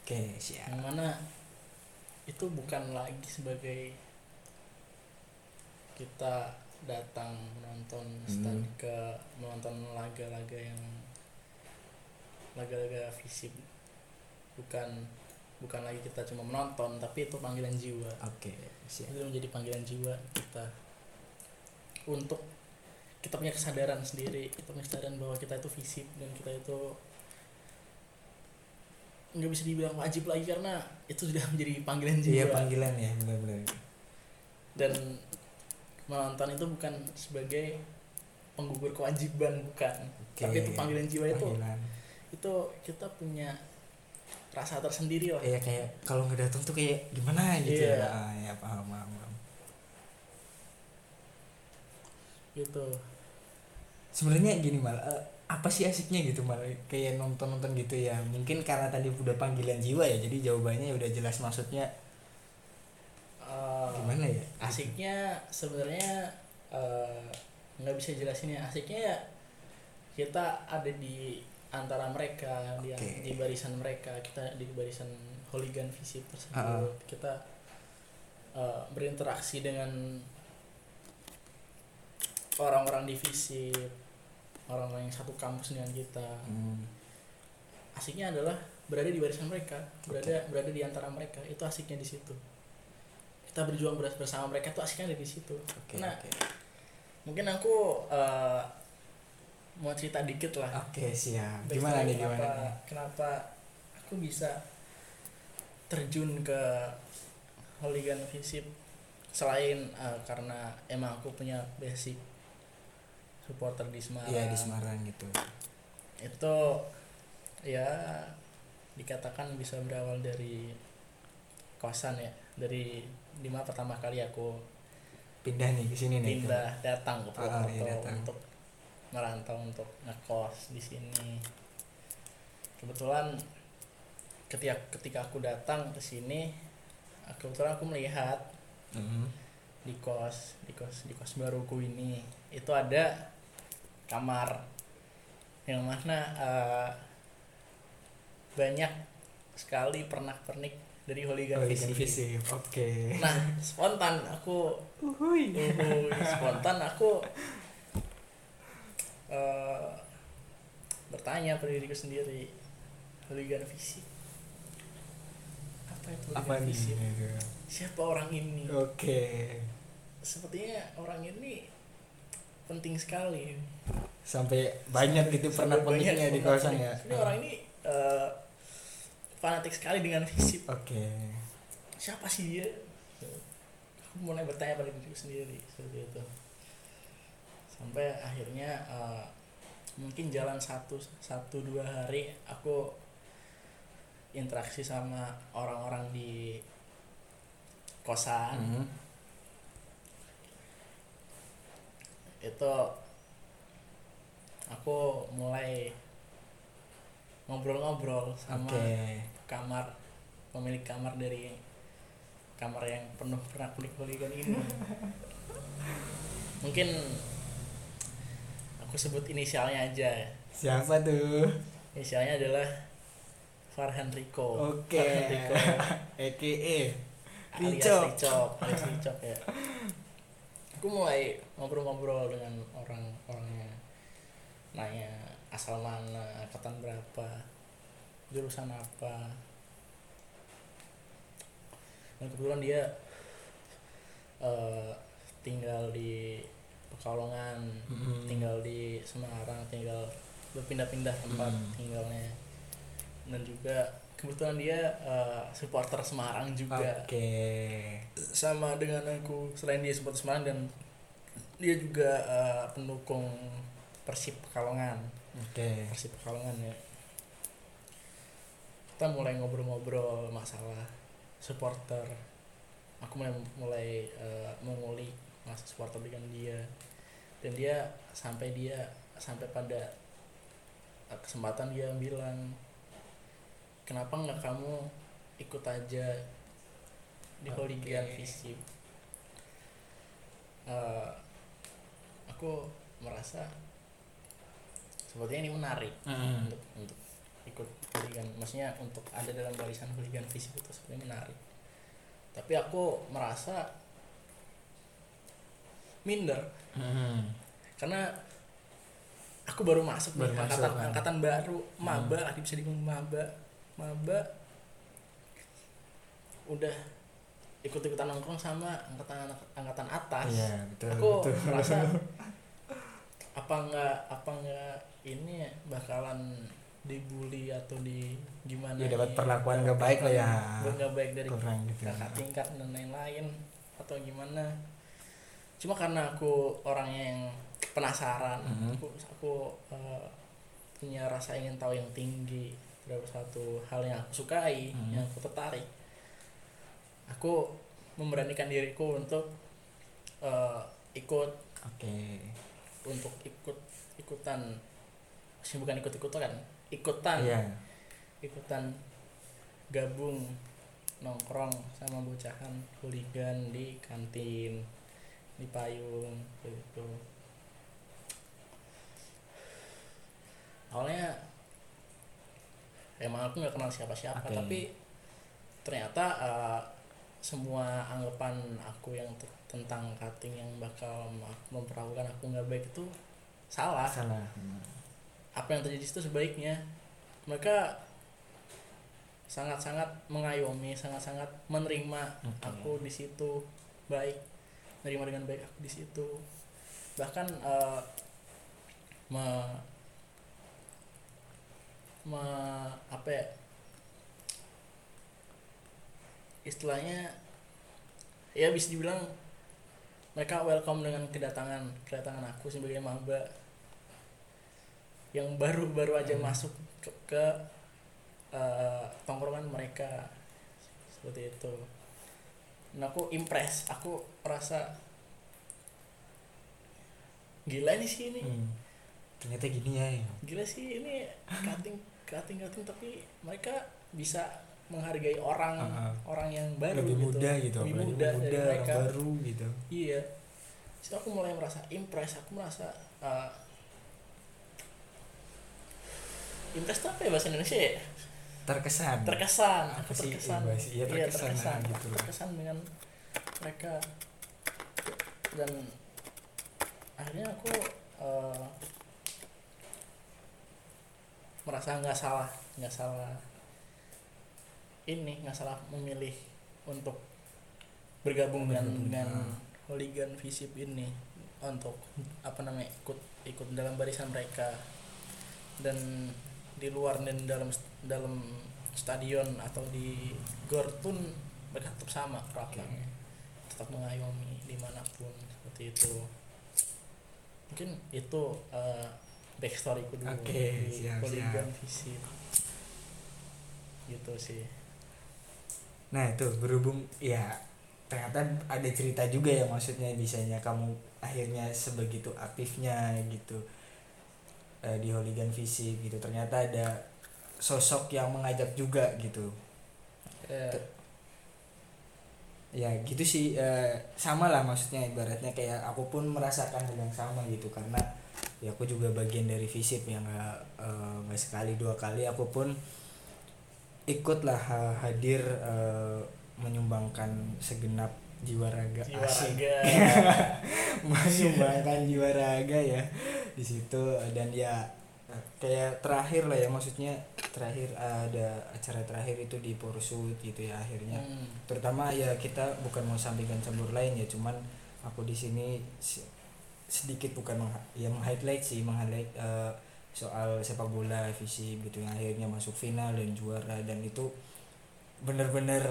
Oke siap. Yang mana itu bukan lagi sebagai kita datang menonton stand Hmm. ke menonton laga-laga yang laga-laga fisik. Bukan bukan lagi kita cuma menonton tapi itu panggilan jiwa. Oke siap. Itu menjadi panggilan jiwa kita. Untuk kita punya kesadaran sendiri kita punya kesadaran bahwa kita itu fisik dan kita itu nggak bisa dibilang wajib lagi karena itu sudah menjadi panggilan jiwa iya panggilan ya benar-benar dan menonton itu bukan sebagai penggugur kewajiban bukan Oke. tapi itu panggilan jiwa itu panggilan itu kita punya rasa tersendiri lah Iya kayak kalau nggak datang tuh kayak gimana gitu Iya. ya. Ah, ya paham, paham, paham. gitu sebenarnya gini mal eh, apa sih asiknya gitu mal kayak nonton nonton gitu ya. Mungkin karena tadi udah panggilan jiwa ya jadi jawabannya udah jelas maksudnya Eh, gimana ya? asiknya sebenarnya eh, nggak bisa jelasin ya. Asiknya ya kita ada di antara mereka di, Oke. di barisan mereka. Kita di barisan hooligan visip tersebut. Ah. kita eh, berinteraksi dengan orang-orang di visip orang-orang yang satu kampus dengan kita. Hmm, asiknya adalah berada di barisan mereka berada berada di antara mereka itu asiknya di situ. Kita berjuang bersama mereka tuh asiknya ada di situ. Oke Nah. oke. mungkin aku eh, mau cerita dikit lah. Oke siap. Backstory gimana nih kenapa, gimana nih? kenapa aku bisa terjun ke hooligan visip selain eh, karena emang aku punya basic supporter di Semarang. Iya di Semarang gitu. Itu ya dikatakan bisa berawal dari kosan ya. Dari lima pertama kali aku pindah nih ke sini nih pindah datang ke Ah, Purwokerto iya, datang. untuk merantau untuk ngekos di sini. Kebetulan ketika ketika aku datang ke sini kebetulan aku melihat Mhm. di kos di kos di kos baruku ini. Itu ada kamar yang mana eh, banyak sekali pernak-pernik dari hooligan Hooligan Visip. Visip, oke Nah, spontan aku Uhuy. uhuy, spontan aku eh, bertanya pada diriku sendiri hooligan Visip. Apa itu apa nih Visip? Siapa orang ini? oke Sepertinya orang ini penting sekali. sampai banyak gitu pernah Sampai banyak peniknya di pernah kawasan ya Ini orang ini eh, fanatik sekali dengan Visip. oke siapa sih dia aku mulai bertanya pada diriku sendiri seperti itu sampai akhirnya eh, mungkin jalan satu satu dua hari aku interaksi sama orang-orang di kosan Mhm. Itu aku mulai ngobrol-ngobrol sama oke. kamar pemilik kamar dari kamar yang penuh pernak pernik hooligan ini. Mungkin aku sebut inisialnya aja. Siapa tuh? Inisialnya adalah Farhan Riko oke. Farhan Riko EKE Ricok. Ricok alias Ricok ya aku mulai ngobrol-ngobrol dengan orang-orangnya nanya asal mana angkatan berapa jurusan apa dan kebetulan dia eh, tinggal di Pekalongan Mhm. tinggal di Semarang tinggal berpindah-pindah tempat Hmm. tinggalnya dan juga kebetulan dia eh, supporter Semarang juga. Oke. Sama dengan aku selain dia supporter Semarang dan dia juga eh, pendukung Persib Pekalongan. Oke. Persib Pekalongan ya. Kita mulai ngobrol-ngobrol masalah supporter. Aku mulai mulai eh, mengulik masa supporter dengan dia. Dan dia sampai dia sampai pada kesempatan dia bilang kenapa nggak kamu ikut aja di Oke. Hooligan Visip Eh, aku merasa sepertinya ini menarik Mhm. untuk untuk ikut hooligan maksudnya untuk ada dalam barisan hooligan fisik itu sebenarnya menarik tapi aku merasa minder Mhm. karena aku baru masuk nih Baru masuk, angkatan kan? angkatan baru maba lah bisa dibilang maba maba. Udah ikut-ikutan nongkrong sama angkatan angkatan atas. Iya betul aku betul. merasa apa enggak apa enggak ini bakalan dibully atau di gimana ya dapat perlakuan gak baik lah ya. Nggak baik dari kurang gitu. kakak tingkat dan lain-lain atau gimana. Cuma karena aku orangnya yang penasaran Mhm. aku aku eh, punya rasa ingin tahu yang tinggi terhadap satu hal yang aku sukai Mhm. yang aku tertarik. Aku memberanikan diriku untuk eh, ikut oke. untuk ikut ikutan sih bukan ikut ikutan ikutan. Iya. Ikutan gabung nongkrong sama bocahan hooligan di kantin di payung gitu. Awalnya emang aku nggak kenal siapa-siapa Oke. tapi ternyata eh, semua anggapan aku yang te- tentang cutting yang bakal mem- memperlakukan aku nggak baik itu salah salah apa yang terjadi di situ sebaiknya mereka sangat-sangat mengayomi sangat-sangat menerima Oke. aku di situ baik menerima dengan baik aku di situ bahkan me, me- apa ya istilahnya ya bisa dibilang mereka welcome dengan kedatangan kedatangan aku sebagai maba yang baru-baru aja Hmm. masuk ke, ke eh, tongkrongan mereka seperti itu dan aku impress aku merasa gila nih sih ini Hmm. ternyata gini ya gila sih ini cutting cutting tapi mereka bisa menghargai orang Ah, ah. orang yang baru lebih gitu. muda gitu lebih muda, dari orang mereka. baru gitu. Iya. Terus aku mulai merasa impress aku merasa uh, impress apa ya bahasa Indonesia ya? Terkesan. Terkesan aku sih terkesan. bahasa- iya, terkesan, nah, gitu lah. terkesan dengan mereka. Dan akhirnya aku uh, merasa nggak salah nggak salah ini nggak salah memilih untuk bergabung dengan dengan ah. hooligan visip ini untuk apa namanya ikut ikut dalam barisan mereka. Dan di luar dan dalam dalam stadion atau di gor pun mereka tetap sama perlakuannya tetap mengayomi di mana pun seperti itu. Mungkin itu uh, backstoryku dulu Oke, di siap, visip gitu sih. Nah itu berhubung ya ternyata ada cerita juga ya maksudnya bisanya kamu akhirnya sebegitu aktifnya gitu eh, di hooligan fisik gitu. Ternyata ada sosok yang mengajak juga gitu. Ya, ya gitu sih eh, sama lah maksudnya ibaratnya kayak aku pun merasakan hal yang sama gitu karena ya aku juga bagian dari visip yang nggak eh, nggak sekali dua kali aku pun ikutlah ha- hadir eh, menyumbangkan segenap jiwa raga jiwa Asik. raga menyumbangkan jiwa raga ya di situ dan ya kayak terakhir lah ya maksudnya terakhir ada acara terakhir itu di Porsut gitu ya akhirnya Hmm. terutama ya kita bukan mau sampaikan campur lain ya cuman aku di sini si- sedikit bukan meng, ya meng-highlight sih meng-highlight eh, soal sepak bola visi gitu yang akhirnya masuk final dan juara dan itu bener-bener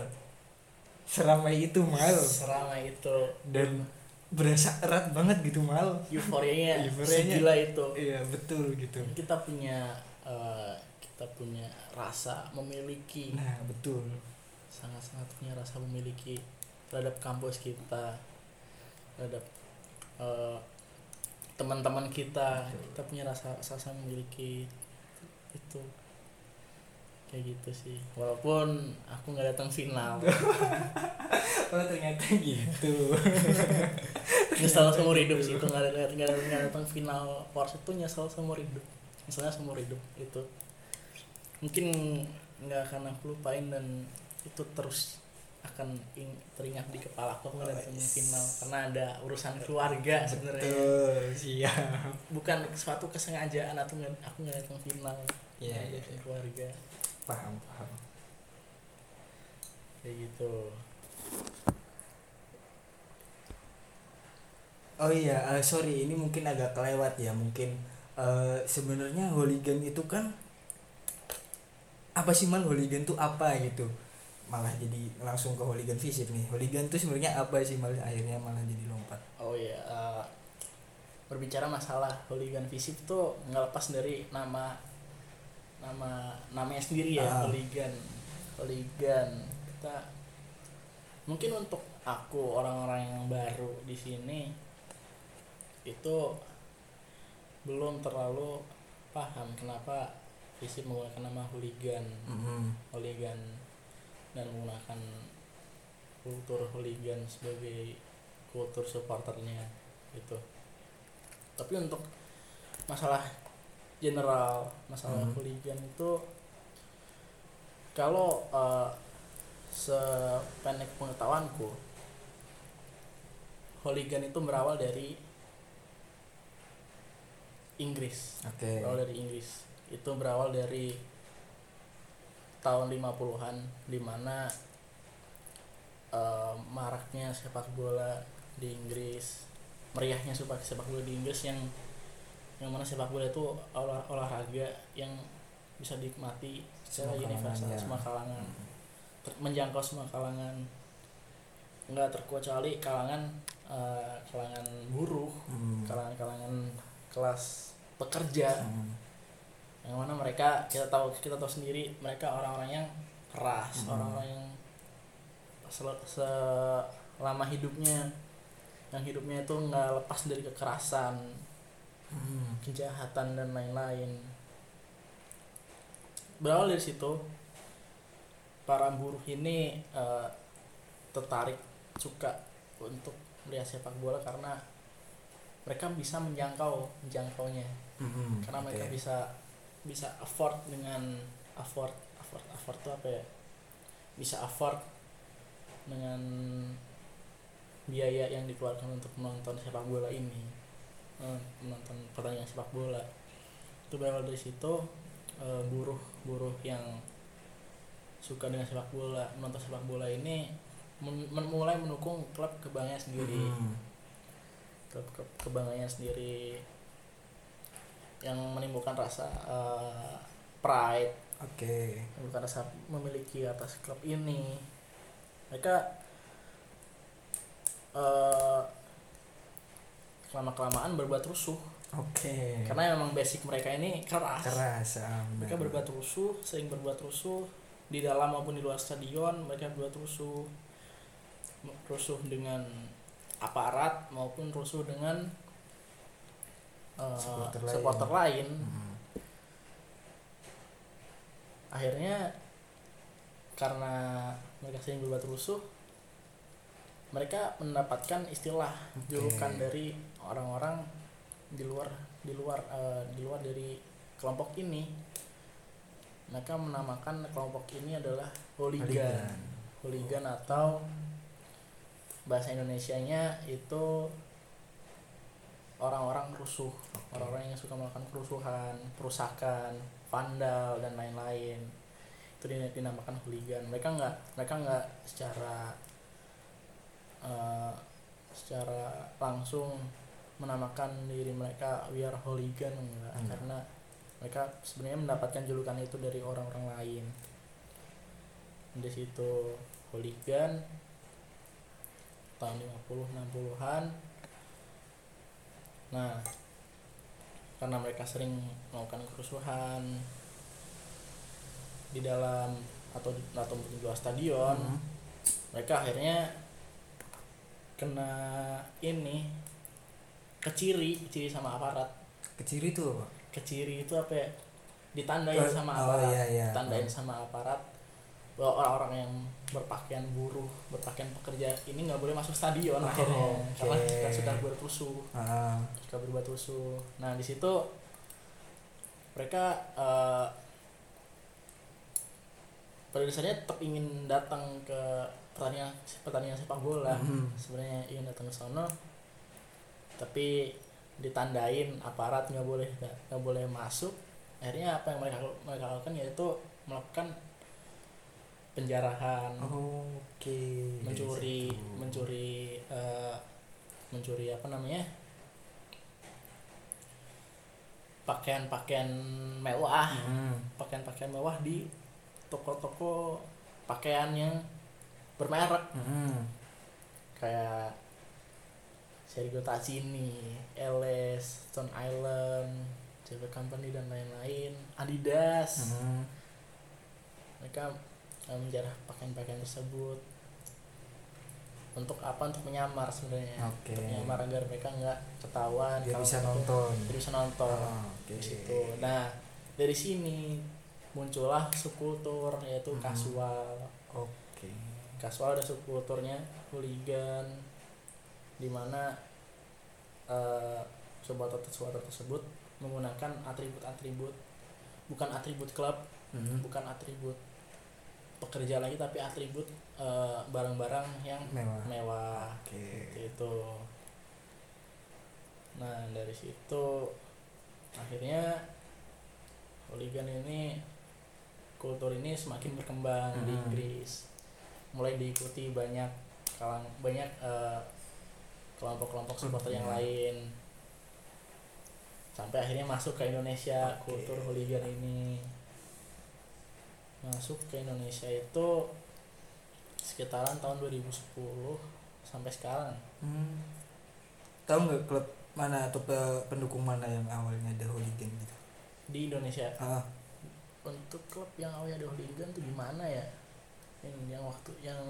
seramai itu mal. Seramai itu. Dan berasa erat banget gitu mal. Euforianya Euforianya. segila itu. Iya betul gitu. Kita punya eh, kita punya rasa memiliki. Nah betul. Sangat-sangat punya rasa memiliki terhadap kampus kita terhadap eh, teman-teman kita Betul. kita punya rasa rasa memiliki itu. Kayak gitu sih. Walaupun aku nggak datang final. Oh ternyata gitu. Nyesal seumur hidup sih itu nggak ada nggak datang final Porsche itu nyesal seumur hidup. Misalnya seumur hidup itu mungkin nggak akan aku lupain dan itu terus akan ing- teringat di kepala aku nggak Yes. final karena ada urusan keluarga sebenarnya. siap. Bukan suatu kesengajaan atau nggak aku nggak datang final Iya, iya, urusan iya. keluarga. Paham paham. Kayak gitu. Oh iya, eh, sorry ini mungkin agak kelewat ya mungkin eh, sebenarnya hooligan itu kan apa sih mal hooligan tuh apa gitu malah jadi langsung ke hooligan fisik nih hooligan tuh sebenarnya apa sih mal akhirnya malah jadi lompat Oh iya, eh, berbicara masalah hooligan fisik itu nggak lepas dari nama nama namanya sendiri ya Ah. hooligan, hooligan. Kita mungkin untuk aku orang-orang yang baru di sini itu belum terlalu paham kenapa visi menggunakan nama hooligan Mm-mm. hooligan dan menggunakan kultur hooligan sebagai kultur supporternya gitu tapi untuk masalah general masalah Hmm. hooligan itu kalau eh, sependek pengetahuanku hooligan itu berawal dari Inggris Oke. berawal dari Inggris itu berawal dari tahun 50-an di mana eh, maraknya sepak bola di Inggris meriahnya sepak sepak bola di Inggris yang yang mana sepak bola itu olah, olahraga yang bisa dinikmati secara universal kalangan, ya. semua kalangan Mm. ter- menjangkau semua kalangan nggak terkecuali kalangan eh, kalangan buruh Mm. kalangan-kalangan kelas pekerja Mm. Yang mana mereka kita tahu kita tahu sendiri mereka orang-orang yang keras Hmm. orang-orang yang sel- selama hidupnya yang hidupnya itu nggak lepas dari kekerasan Mm. kejahatan dan lain-lain berawal dari situ para buruh ini eh, tertarik suka untuk melihat sepak bola karena mereka bisa menjangkau menjangkaunya Mm. karena Oke. mereka bisa bisa afford dengan afford afford afford itu apa ya? Bisa afford dengan biaya yang dikeluarkan untuk menonton sepak bola ini. Eh, menonton pertandingan sepak bola. Itu berawal dari situ eh, buruh buruh yang suka dengan sepak bola menonton sepak bola ini men- mulai mendukung klub kebanggaan sendiri. Mm. klub klub kebanggaannya sendiri yang menimbulkan rasa eh, pride Oke. menimbulkan rasa memiliki atas klub ini mereka eh kelama kelamaan berbuat rusuh Oke. karena memang basic mereka ini keras, keras. ah, mereka berbuat rusuh sering berbuat rusuh di dalam maupun di luar stadion mereka berbuat rusuh rusuh dengan aparat maupun rusuh dengan eh, Supporter lain. supporter lain Mm. akhirnya karena mereka sering berbuat rusuh mereka mendapatkan istilah Oke. julukan dari orang-orang di luar di luar eh, di luar dari kelompok ini mereka menamakan kelompok ini adalah hooligan Hooligan. hooligan atau bahasa Indonesianya itu orang-orang rusuh orang-orang yang suka melakukan kerusuhan perusakan vandal dan lain-lain. Itu din- dinamakan hooligan. Mereka nggak mereka nggak secara eh, secara langsung menamakan diri mereka we are hooligan enggak. Enggak. karena mereka sebenarnya mendapatkan julukan itu dari orang-orang lain. Di situ hooligan tahun 50 60-an nah karena mereka sering melakukan kerusuhan di dalam atau di, atau di luar stadion Mm. mereka akhirnya kena ini keciri keciri sama aparat Keciri tuh apa? keciri itu apa ya ditandain Oh, sama oh, aparat iya, iya. tandain sama aparat bahwa orang-orang yang berpakaian buruh berpakaian pekerja ini nggak boleh masuk stadion Oh, akhirnya. oke. karena suka sudah berbuat rusuh. Ah, suka berbuat rusuh. Nah di situ mereka eh, pada dasarnya tetap ingin datang ke pertandingan pertandingan sepak bola. Mm. sebenarnya ingin datang ke sana. Tapi ditandain aparat nggak boleh nggak boleh masuk. Akhirnya apa yang mereka mereka lakukan yaitu melakukan penjarahan Oke. mencuri Situ. mencuri eh, mencuri apa namanya pakaian-pakaian mewah Mm. pakaian-pakaian mewah di toko-toko pakaian yang bermerek Mm. kayak Sergio Tacchini, LS, Stone Island, JP Company dan lain-lain, Adidas. Mm. Mereka menjarah pakaian-pakaian tersebut. untuk apa untuk menyamar sebenarnya Oke. untuk menyamar agar mereka nggak ketahuan kalau bisa itu- nonton. biar bisa nonton oke. di situ nah dari sini muncullah subkultur yaitu Hmm. kasual Oke. kasual ada subkulturnya hooligan di mana eh supporter supporter tersebut menggunakan atribut-atribut bukan atribut klub Mhm. bukan atribut pekerja lagi tapi atribut eh, barang-barang yang Mewah. mewah Oke. Seperti itu nah dari situ akhirnya hooligan ini kultur ini semakin berkembang di Hmm. Inggris mulai diikuti banyak kalang banyak eh, kelompok-kelompok supporter yang Hmm. lain sampai akhirnya masuk ke Indonesia Oke. kultur hooligan ini masuk ke Indonesia itu sekitaran tahun 2010 sampai sekarang Hmm. Tahu nggak klub mana atau pe- pendukung mana yang awalnya ada hooligan gitu? di Indonesia Ah, untuk klub yang awalnya ada hooligan tuh gimana ya yang yang waktu yang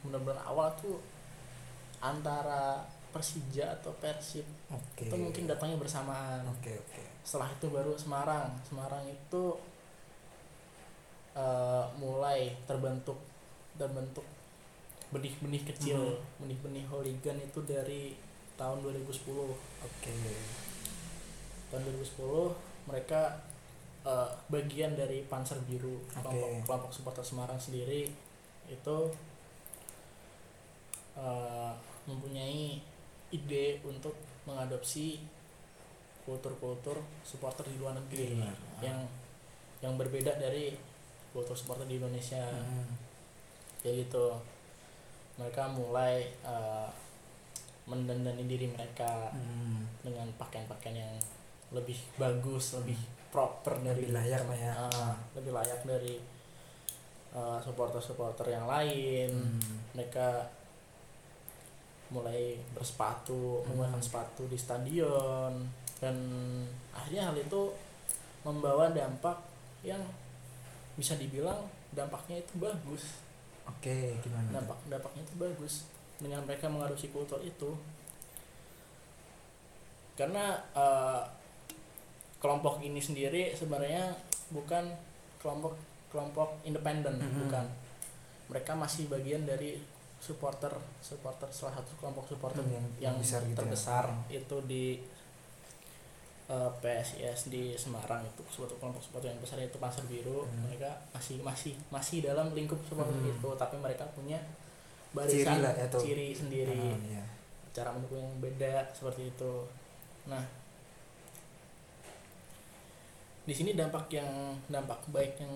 benar-benar awal tuh antara Persija atau Persib oke. itu mungkin datangnya bersamaan Oke, oke. setelah itu baru Semarang Semarang itu eh, mulai terbentuk terbentuk benih-benih kecil benih-benih hooligan itu dari tahun 2010 Oke. tahun 2010 mereka eh, bagian dari Panzer Biru kelompok Oke. kelompok supporter Semarang sendiri itu eh, mempunyai ide untuk mengadopsi kultur-kultur supporter di luar negeri Di luar, ah. yang yang berbeda dari kultur supporter di Indonesia Hmm. kayak gitu mereka mulai eh, mendandani diri mereka Hmm. dengan pakaian-pakaian yang lebih bagus, lebih proper dari Lebih layak lah ya. Ah, lebih layak dari uh, supporter-supporter yang lain. Hmm. Mereka mulai bersepatu, Hmm. menggunakan sepatu di stadion dan akhirnya hal itu membawa dampak yang bisa dibilang dampaknya itu bagus. Oke, gimana? Dampak dampaknya itu bagus dengan mereka mengadopsi kultur itu. Karena eh, kelompok ini sendiri sebenarnya bukan kelompok kelompok independen, Mhm. bukan. Mereka masih bagian dari supporter supporter salah satu kelompok supporter Hmm, yang, yang besar gitu ya. terbesar itu di eh, PSIS di Semarang itu suatu kelompok supporter yang besar itu Pasar Biru Hmm. mereka masih masih masih dalam lingkup supporter Hmm. itu tapi mereka punya Ciri barisan lah ya tuh. ciri sendiri Ah, iya. cara mendukung yang beda seperti itu nah di sini dampak yang dampak baik yang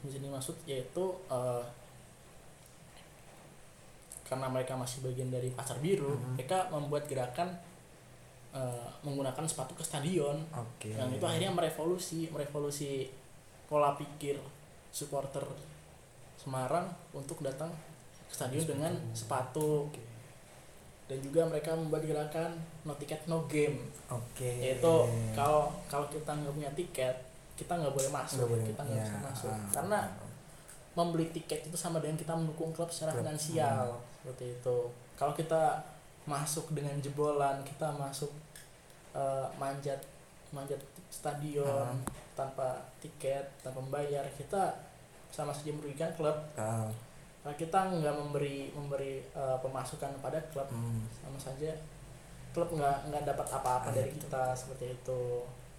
bisa dimaksud yaitu eh, karena mereka masih bagian dari pasar biru Mhm. mereka membuat gerakan eh, menggunakan sepatu ke stadion. Oke. yang itu akhirnya merevolusi merevolusi pola pikir supporter Semarang untuk datang ke stadion Sepatu. dengan sepatu. Oke. dan juga mereka membuat gerakan no ticket no game. Oke. yaitu kalau kalau kita nggak punya tiket kita nggak boleh masuk. Nggak boleh, kita nggak ya, bisa masuk. Ah, karena membeli tiket itu sama dengan kita mendukung klub secara Klub, finansial. Seperti itu. Kalau kita masuk dengan jebolan kita masuk eh, manjat manjat stadion Ah. tanpa tiket tanpa membayar. Kita sama saja merugikan klub. Nah, kita nggak memberi memberi eh, pemasukan kepada klub. Hmm. sama saja klub nggak nggak dapat apa-apa Ah, dari iya, kita seperti itu.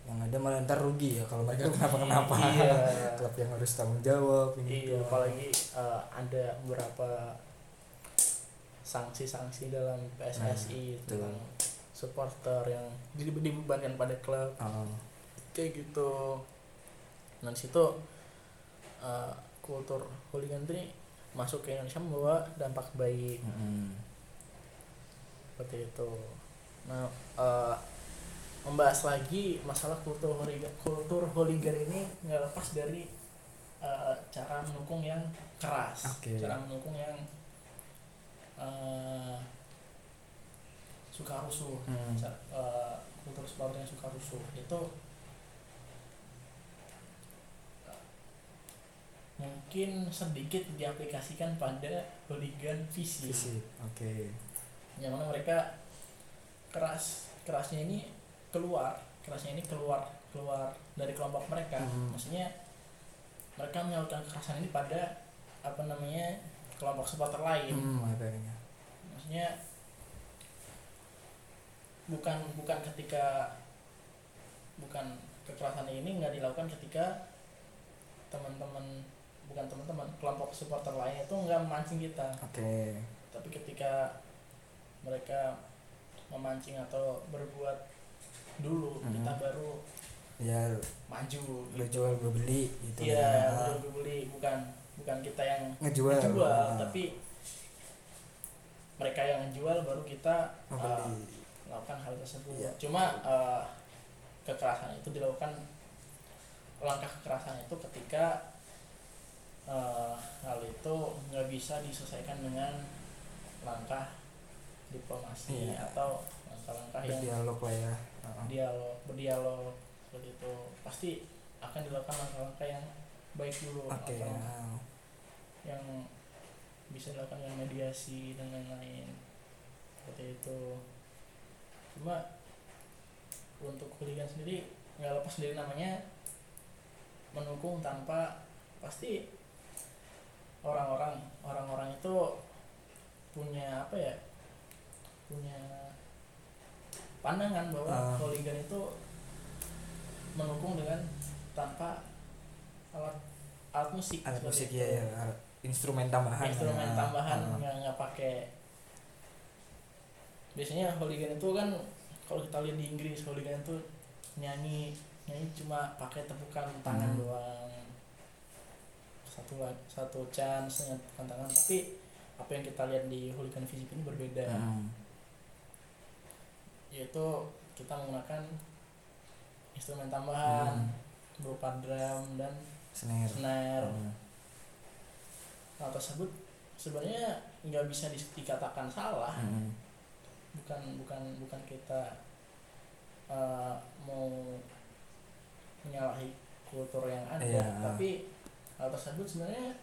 Yang ada malah ntar rugi ya kalau mereka kenapa-kenapa. iya. Klub yang harus tanggung jawab ini iya itu. apalagi eh, ada beberapa sanksi-sanksi dalam PSSI Nah, tentang supporter yang di- dibebankan pada klub. Ah, kayak gitu. Nah di situ eh, kultur hooligan ini masuk ke Indonesia membawa dampak baik. Mm-mm. seperti itu. Nah eh, membahas lagi masalah kultur hooligan kultur hooligan ini nggak lepas dari eh, cara mendukung yang keras Oke. cara mendukung yang suka rusuh Hmm. Eh, kultur supporter yang suka rusuh itu eh, mungkin sedikit diaplikasikan pada hooligan visi Visi. Oke. yang mana mereka keras kerasnya ini keluar kerasnya ini keluar keluar dari kelompok mereka Hmm. maksudnya mereka melakukan kekerasan ini pada apa namanya kelompok supporter lain Hmm, makanya. maksudnya bukan bukan ketika bukan kekerasan ini nggak dilakukan ketika teman-teman bukan teman-teman kelompok supporter lain itu nggak memancing kita Oke. tapi ketika mereka memancing atau berbuat dulu Mhm. kita baru Ya maju lu jual gue beli gitu. iya ya. baru beli bukan bukan kita yang Ngejual. jual Ah, tapi mereka yang menjual baru kita uh. Melakukan hal tersebut Iya. cuma uh, kekerasan itu dilakukan langkah kekerasan itu ketika uh, hal itu nggak bisa diselesaikan dengan langkah diplomasi Iya. atau langkah-langkah yang berdialog lah ya. Heeh. dialog berdialog seperti itu pasti akan dilakukan langkah-langkah yang baik dulu Oke. atau ah. yang bisa dilakukan dengan mediasi dan lain-lain seperti itu cuma untuk hooligan sendiri nggak lepas dari namanya mendukung tanpa pasti orang-orang orang-orang itu punya apa ya punya pandangan bahwa Ah. hooligan itu mendukung dengan tanpa alat alat musik Alat musik ya, ya. alat- Instrumen tambahan. instrumen Ah, tambahan ah. nggak nggak pakai biasanya hooligan itu kan kalau kita lihat di Inggris hooligan itu nyanyi nyanyi cuma pakai tepukan tangan Hmm. doang satu satu chance tepukan tangan tapi apa yang kita lihat di hooligan fisik ini berbeda Hmm. yaitu kita menggunakan instrumen tambahan Hmm. berupa drum dan Snare. snare Hmm. hal tersebut sebenarnya nggak bisa dikatakan salah Hmm. Bukan bukan bukan kita uh, mau menyalahi kultur yang ada Iya. tapi hal tersebut sebenarnya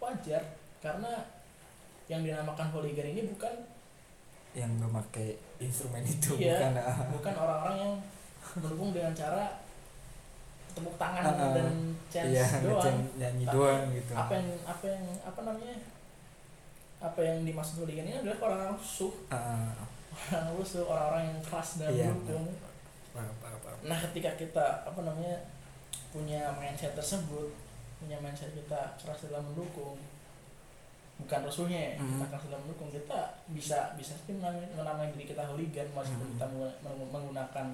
wajar karena yang dinamakan hooligan ini bukan Yang pakai instrumen itu Iya. bukan. ah. bukan orang-orang yang mendukung dengan cara tepuk tangan ah. dan chance Iya, doang nyanyi doang gitu. apa yang apa yang apa namanya apa yang dimaksud hooligan ini adalah orang-orang rusuh Ah, orang rusuh orang-orang yang keras dan Iya, paham, paham. nah ketika kita apa namanya punya mindset tersebut punya mindset kita keras dalam mendukung bukan rusuhnya ya, Mhm. kita keras dalam mendukung kita bisa bisa sih menamai, diri kita hooligan meskipun Mhm. kita menggu- menggu- menggunakan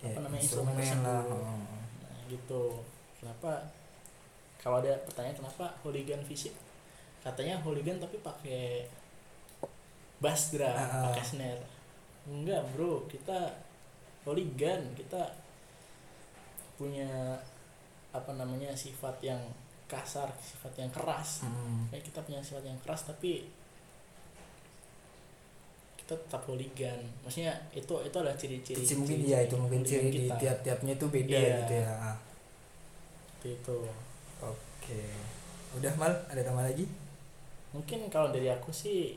Ya, apa namanya, instrumen tersebut. oh. nah, gitu kenapa kalau ada pertanyaan kenapa hooligan fisik katanya hooligan tapi pakai bass drum ah. pakai snare enggak bro kita hooligan kita punya apa namanya sifat yang kasar sifat yang keras Hmm. kayak kita punya sifat yang keras tapi kita tetap hooligan maksudnya itu itu adalah ciri-ciri Ciri mungkin ciri- ya itu mungkin ciri di kita. tiap-tiapnya itu beda Iya. gitu ya. Ah, itu Oke. Udah mal ada tambah lagi? Mungkin kalau dari aku sih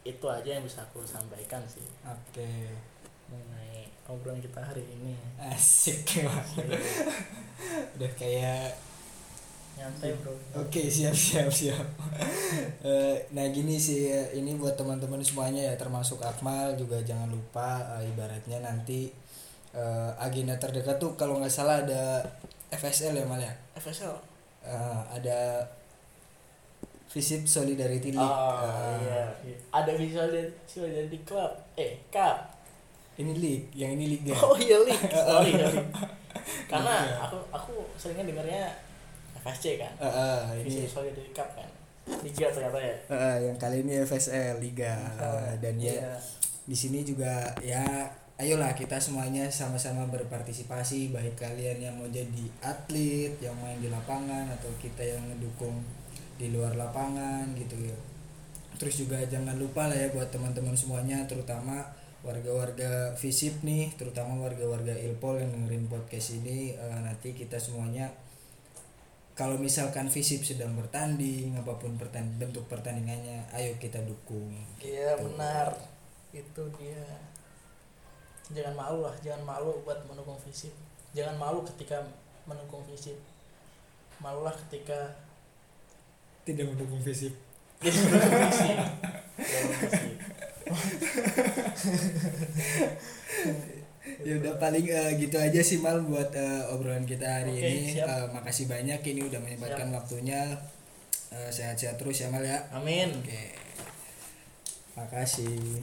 itu aja yang bisa aku sampaikan sih Oke. mengenai obrolan kita hari ini Asik banget. Udah kayak nyantai bro Oke siap siap siap. Eh, nah gini sih ya, ini buat teman-teman semuanya ya termasuk Akmal juga jangan lupa eh, ibaratnya nanti eh, agenda terdekat tuh kalau nggak salah ada FSL ya Mal ya. FSL Eh, ada Visit Solidarity League. oh Eh, iya ada visual dari club. Eh cup Ini league, yang ini liga. oh iya league. Sorry karena Iya. aku aku seringnya dengarnya FSC kan. Eh, eh, ini. Visual dari cup kan. Liga ternyata ya eh, yang kali ini FSL Liga. Eh, dan ya Iya. di sini juga ya ayolah kita semuanya sama-sama berpartisipasi. Baik kalian yang mau jadi atlet yang main di lapangan atau kita yang ngedukung di luar lapangan gitu ya. Terus juga jangan lupa lah ya buat teman-teman semuanya terutama warga-warga visip nih terutama warga-warga ilpol yang dengerin podcast ini eh, nanti kita semuanya kalau misalkan Visip sedang bertanding apa pun pertan bentuk pertandingannya ayo kita dukung. Iya benar. Itu dia. Jangan malu lah jangan malu buat mendukung fisik jangan malu ketika mendukung fisik malulah ketika tidak mendukung fisik ya udah paling eh, gitu aja sih mal buat eh, obrolan kita hari Oke, ini. siap. Eh, makasih banyak ini udah menyempatkan waktunya. Eh, sehat-sehat terus ya mal ya. Amin. Oke. Makasih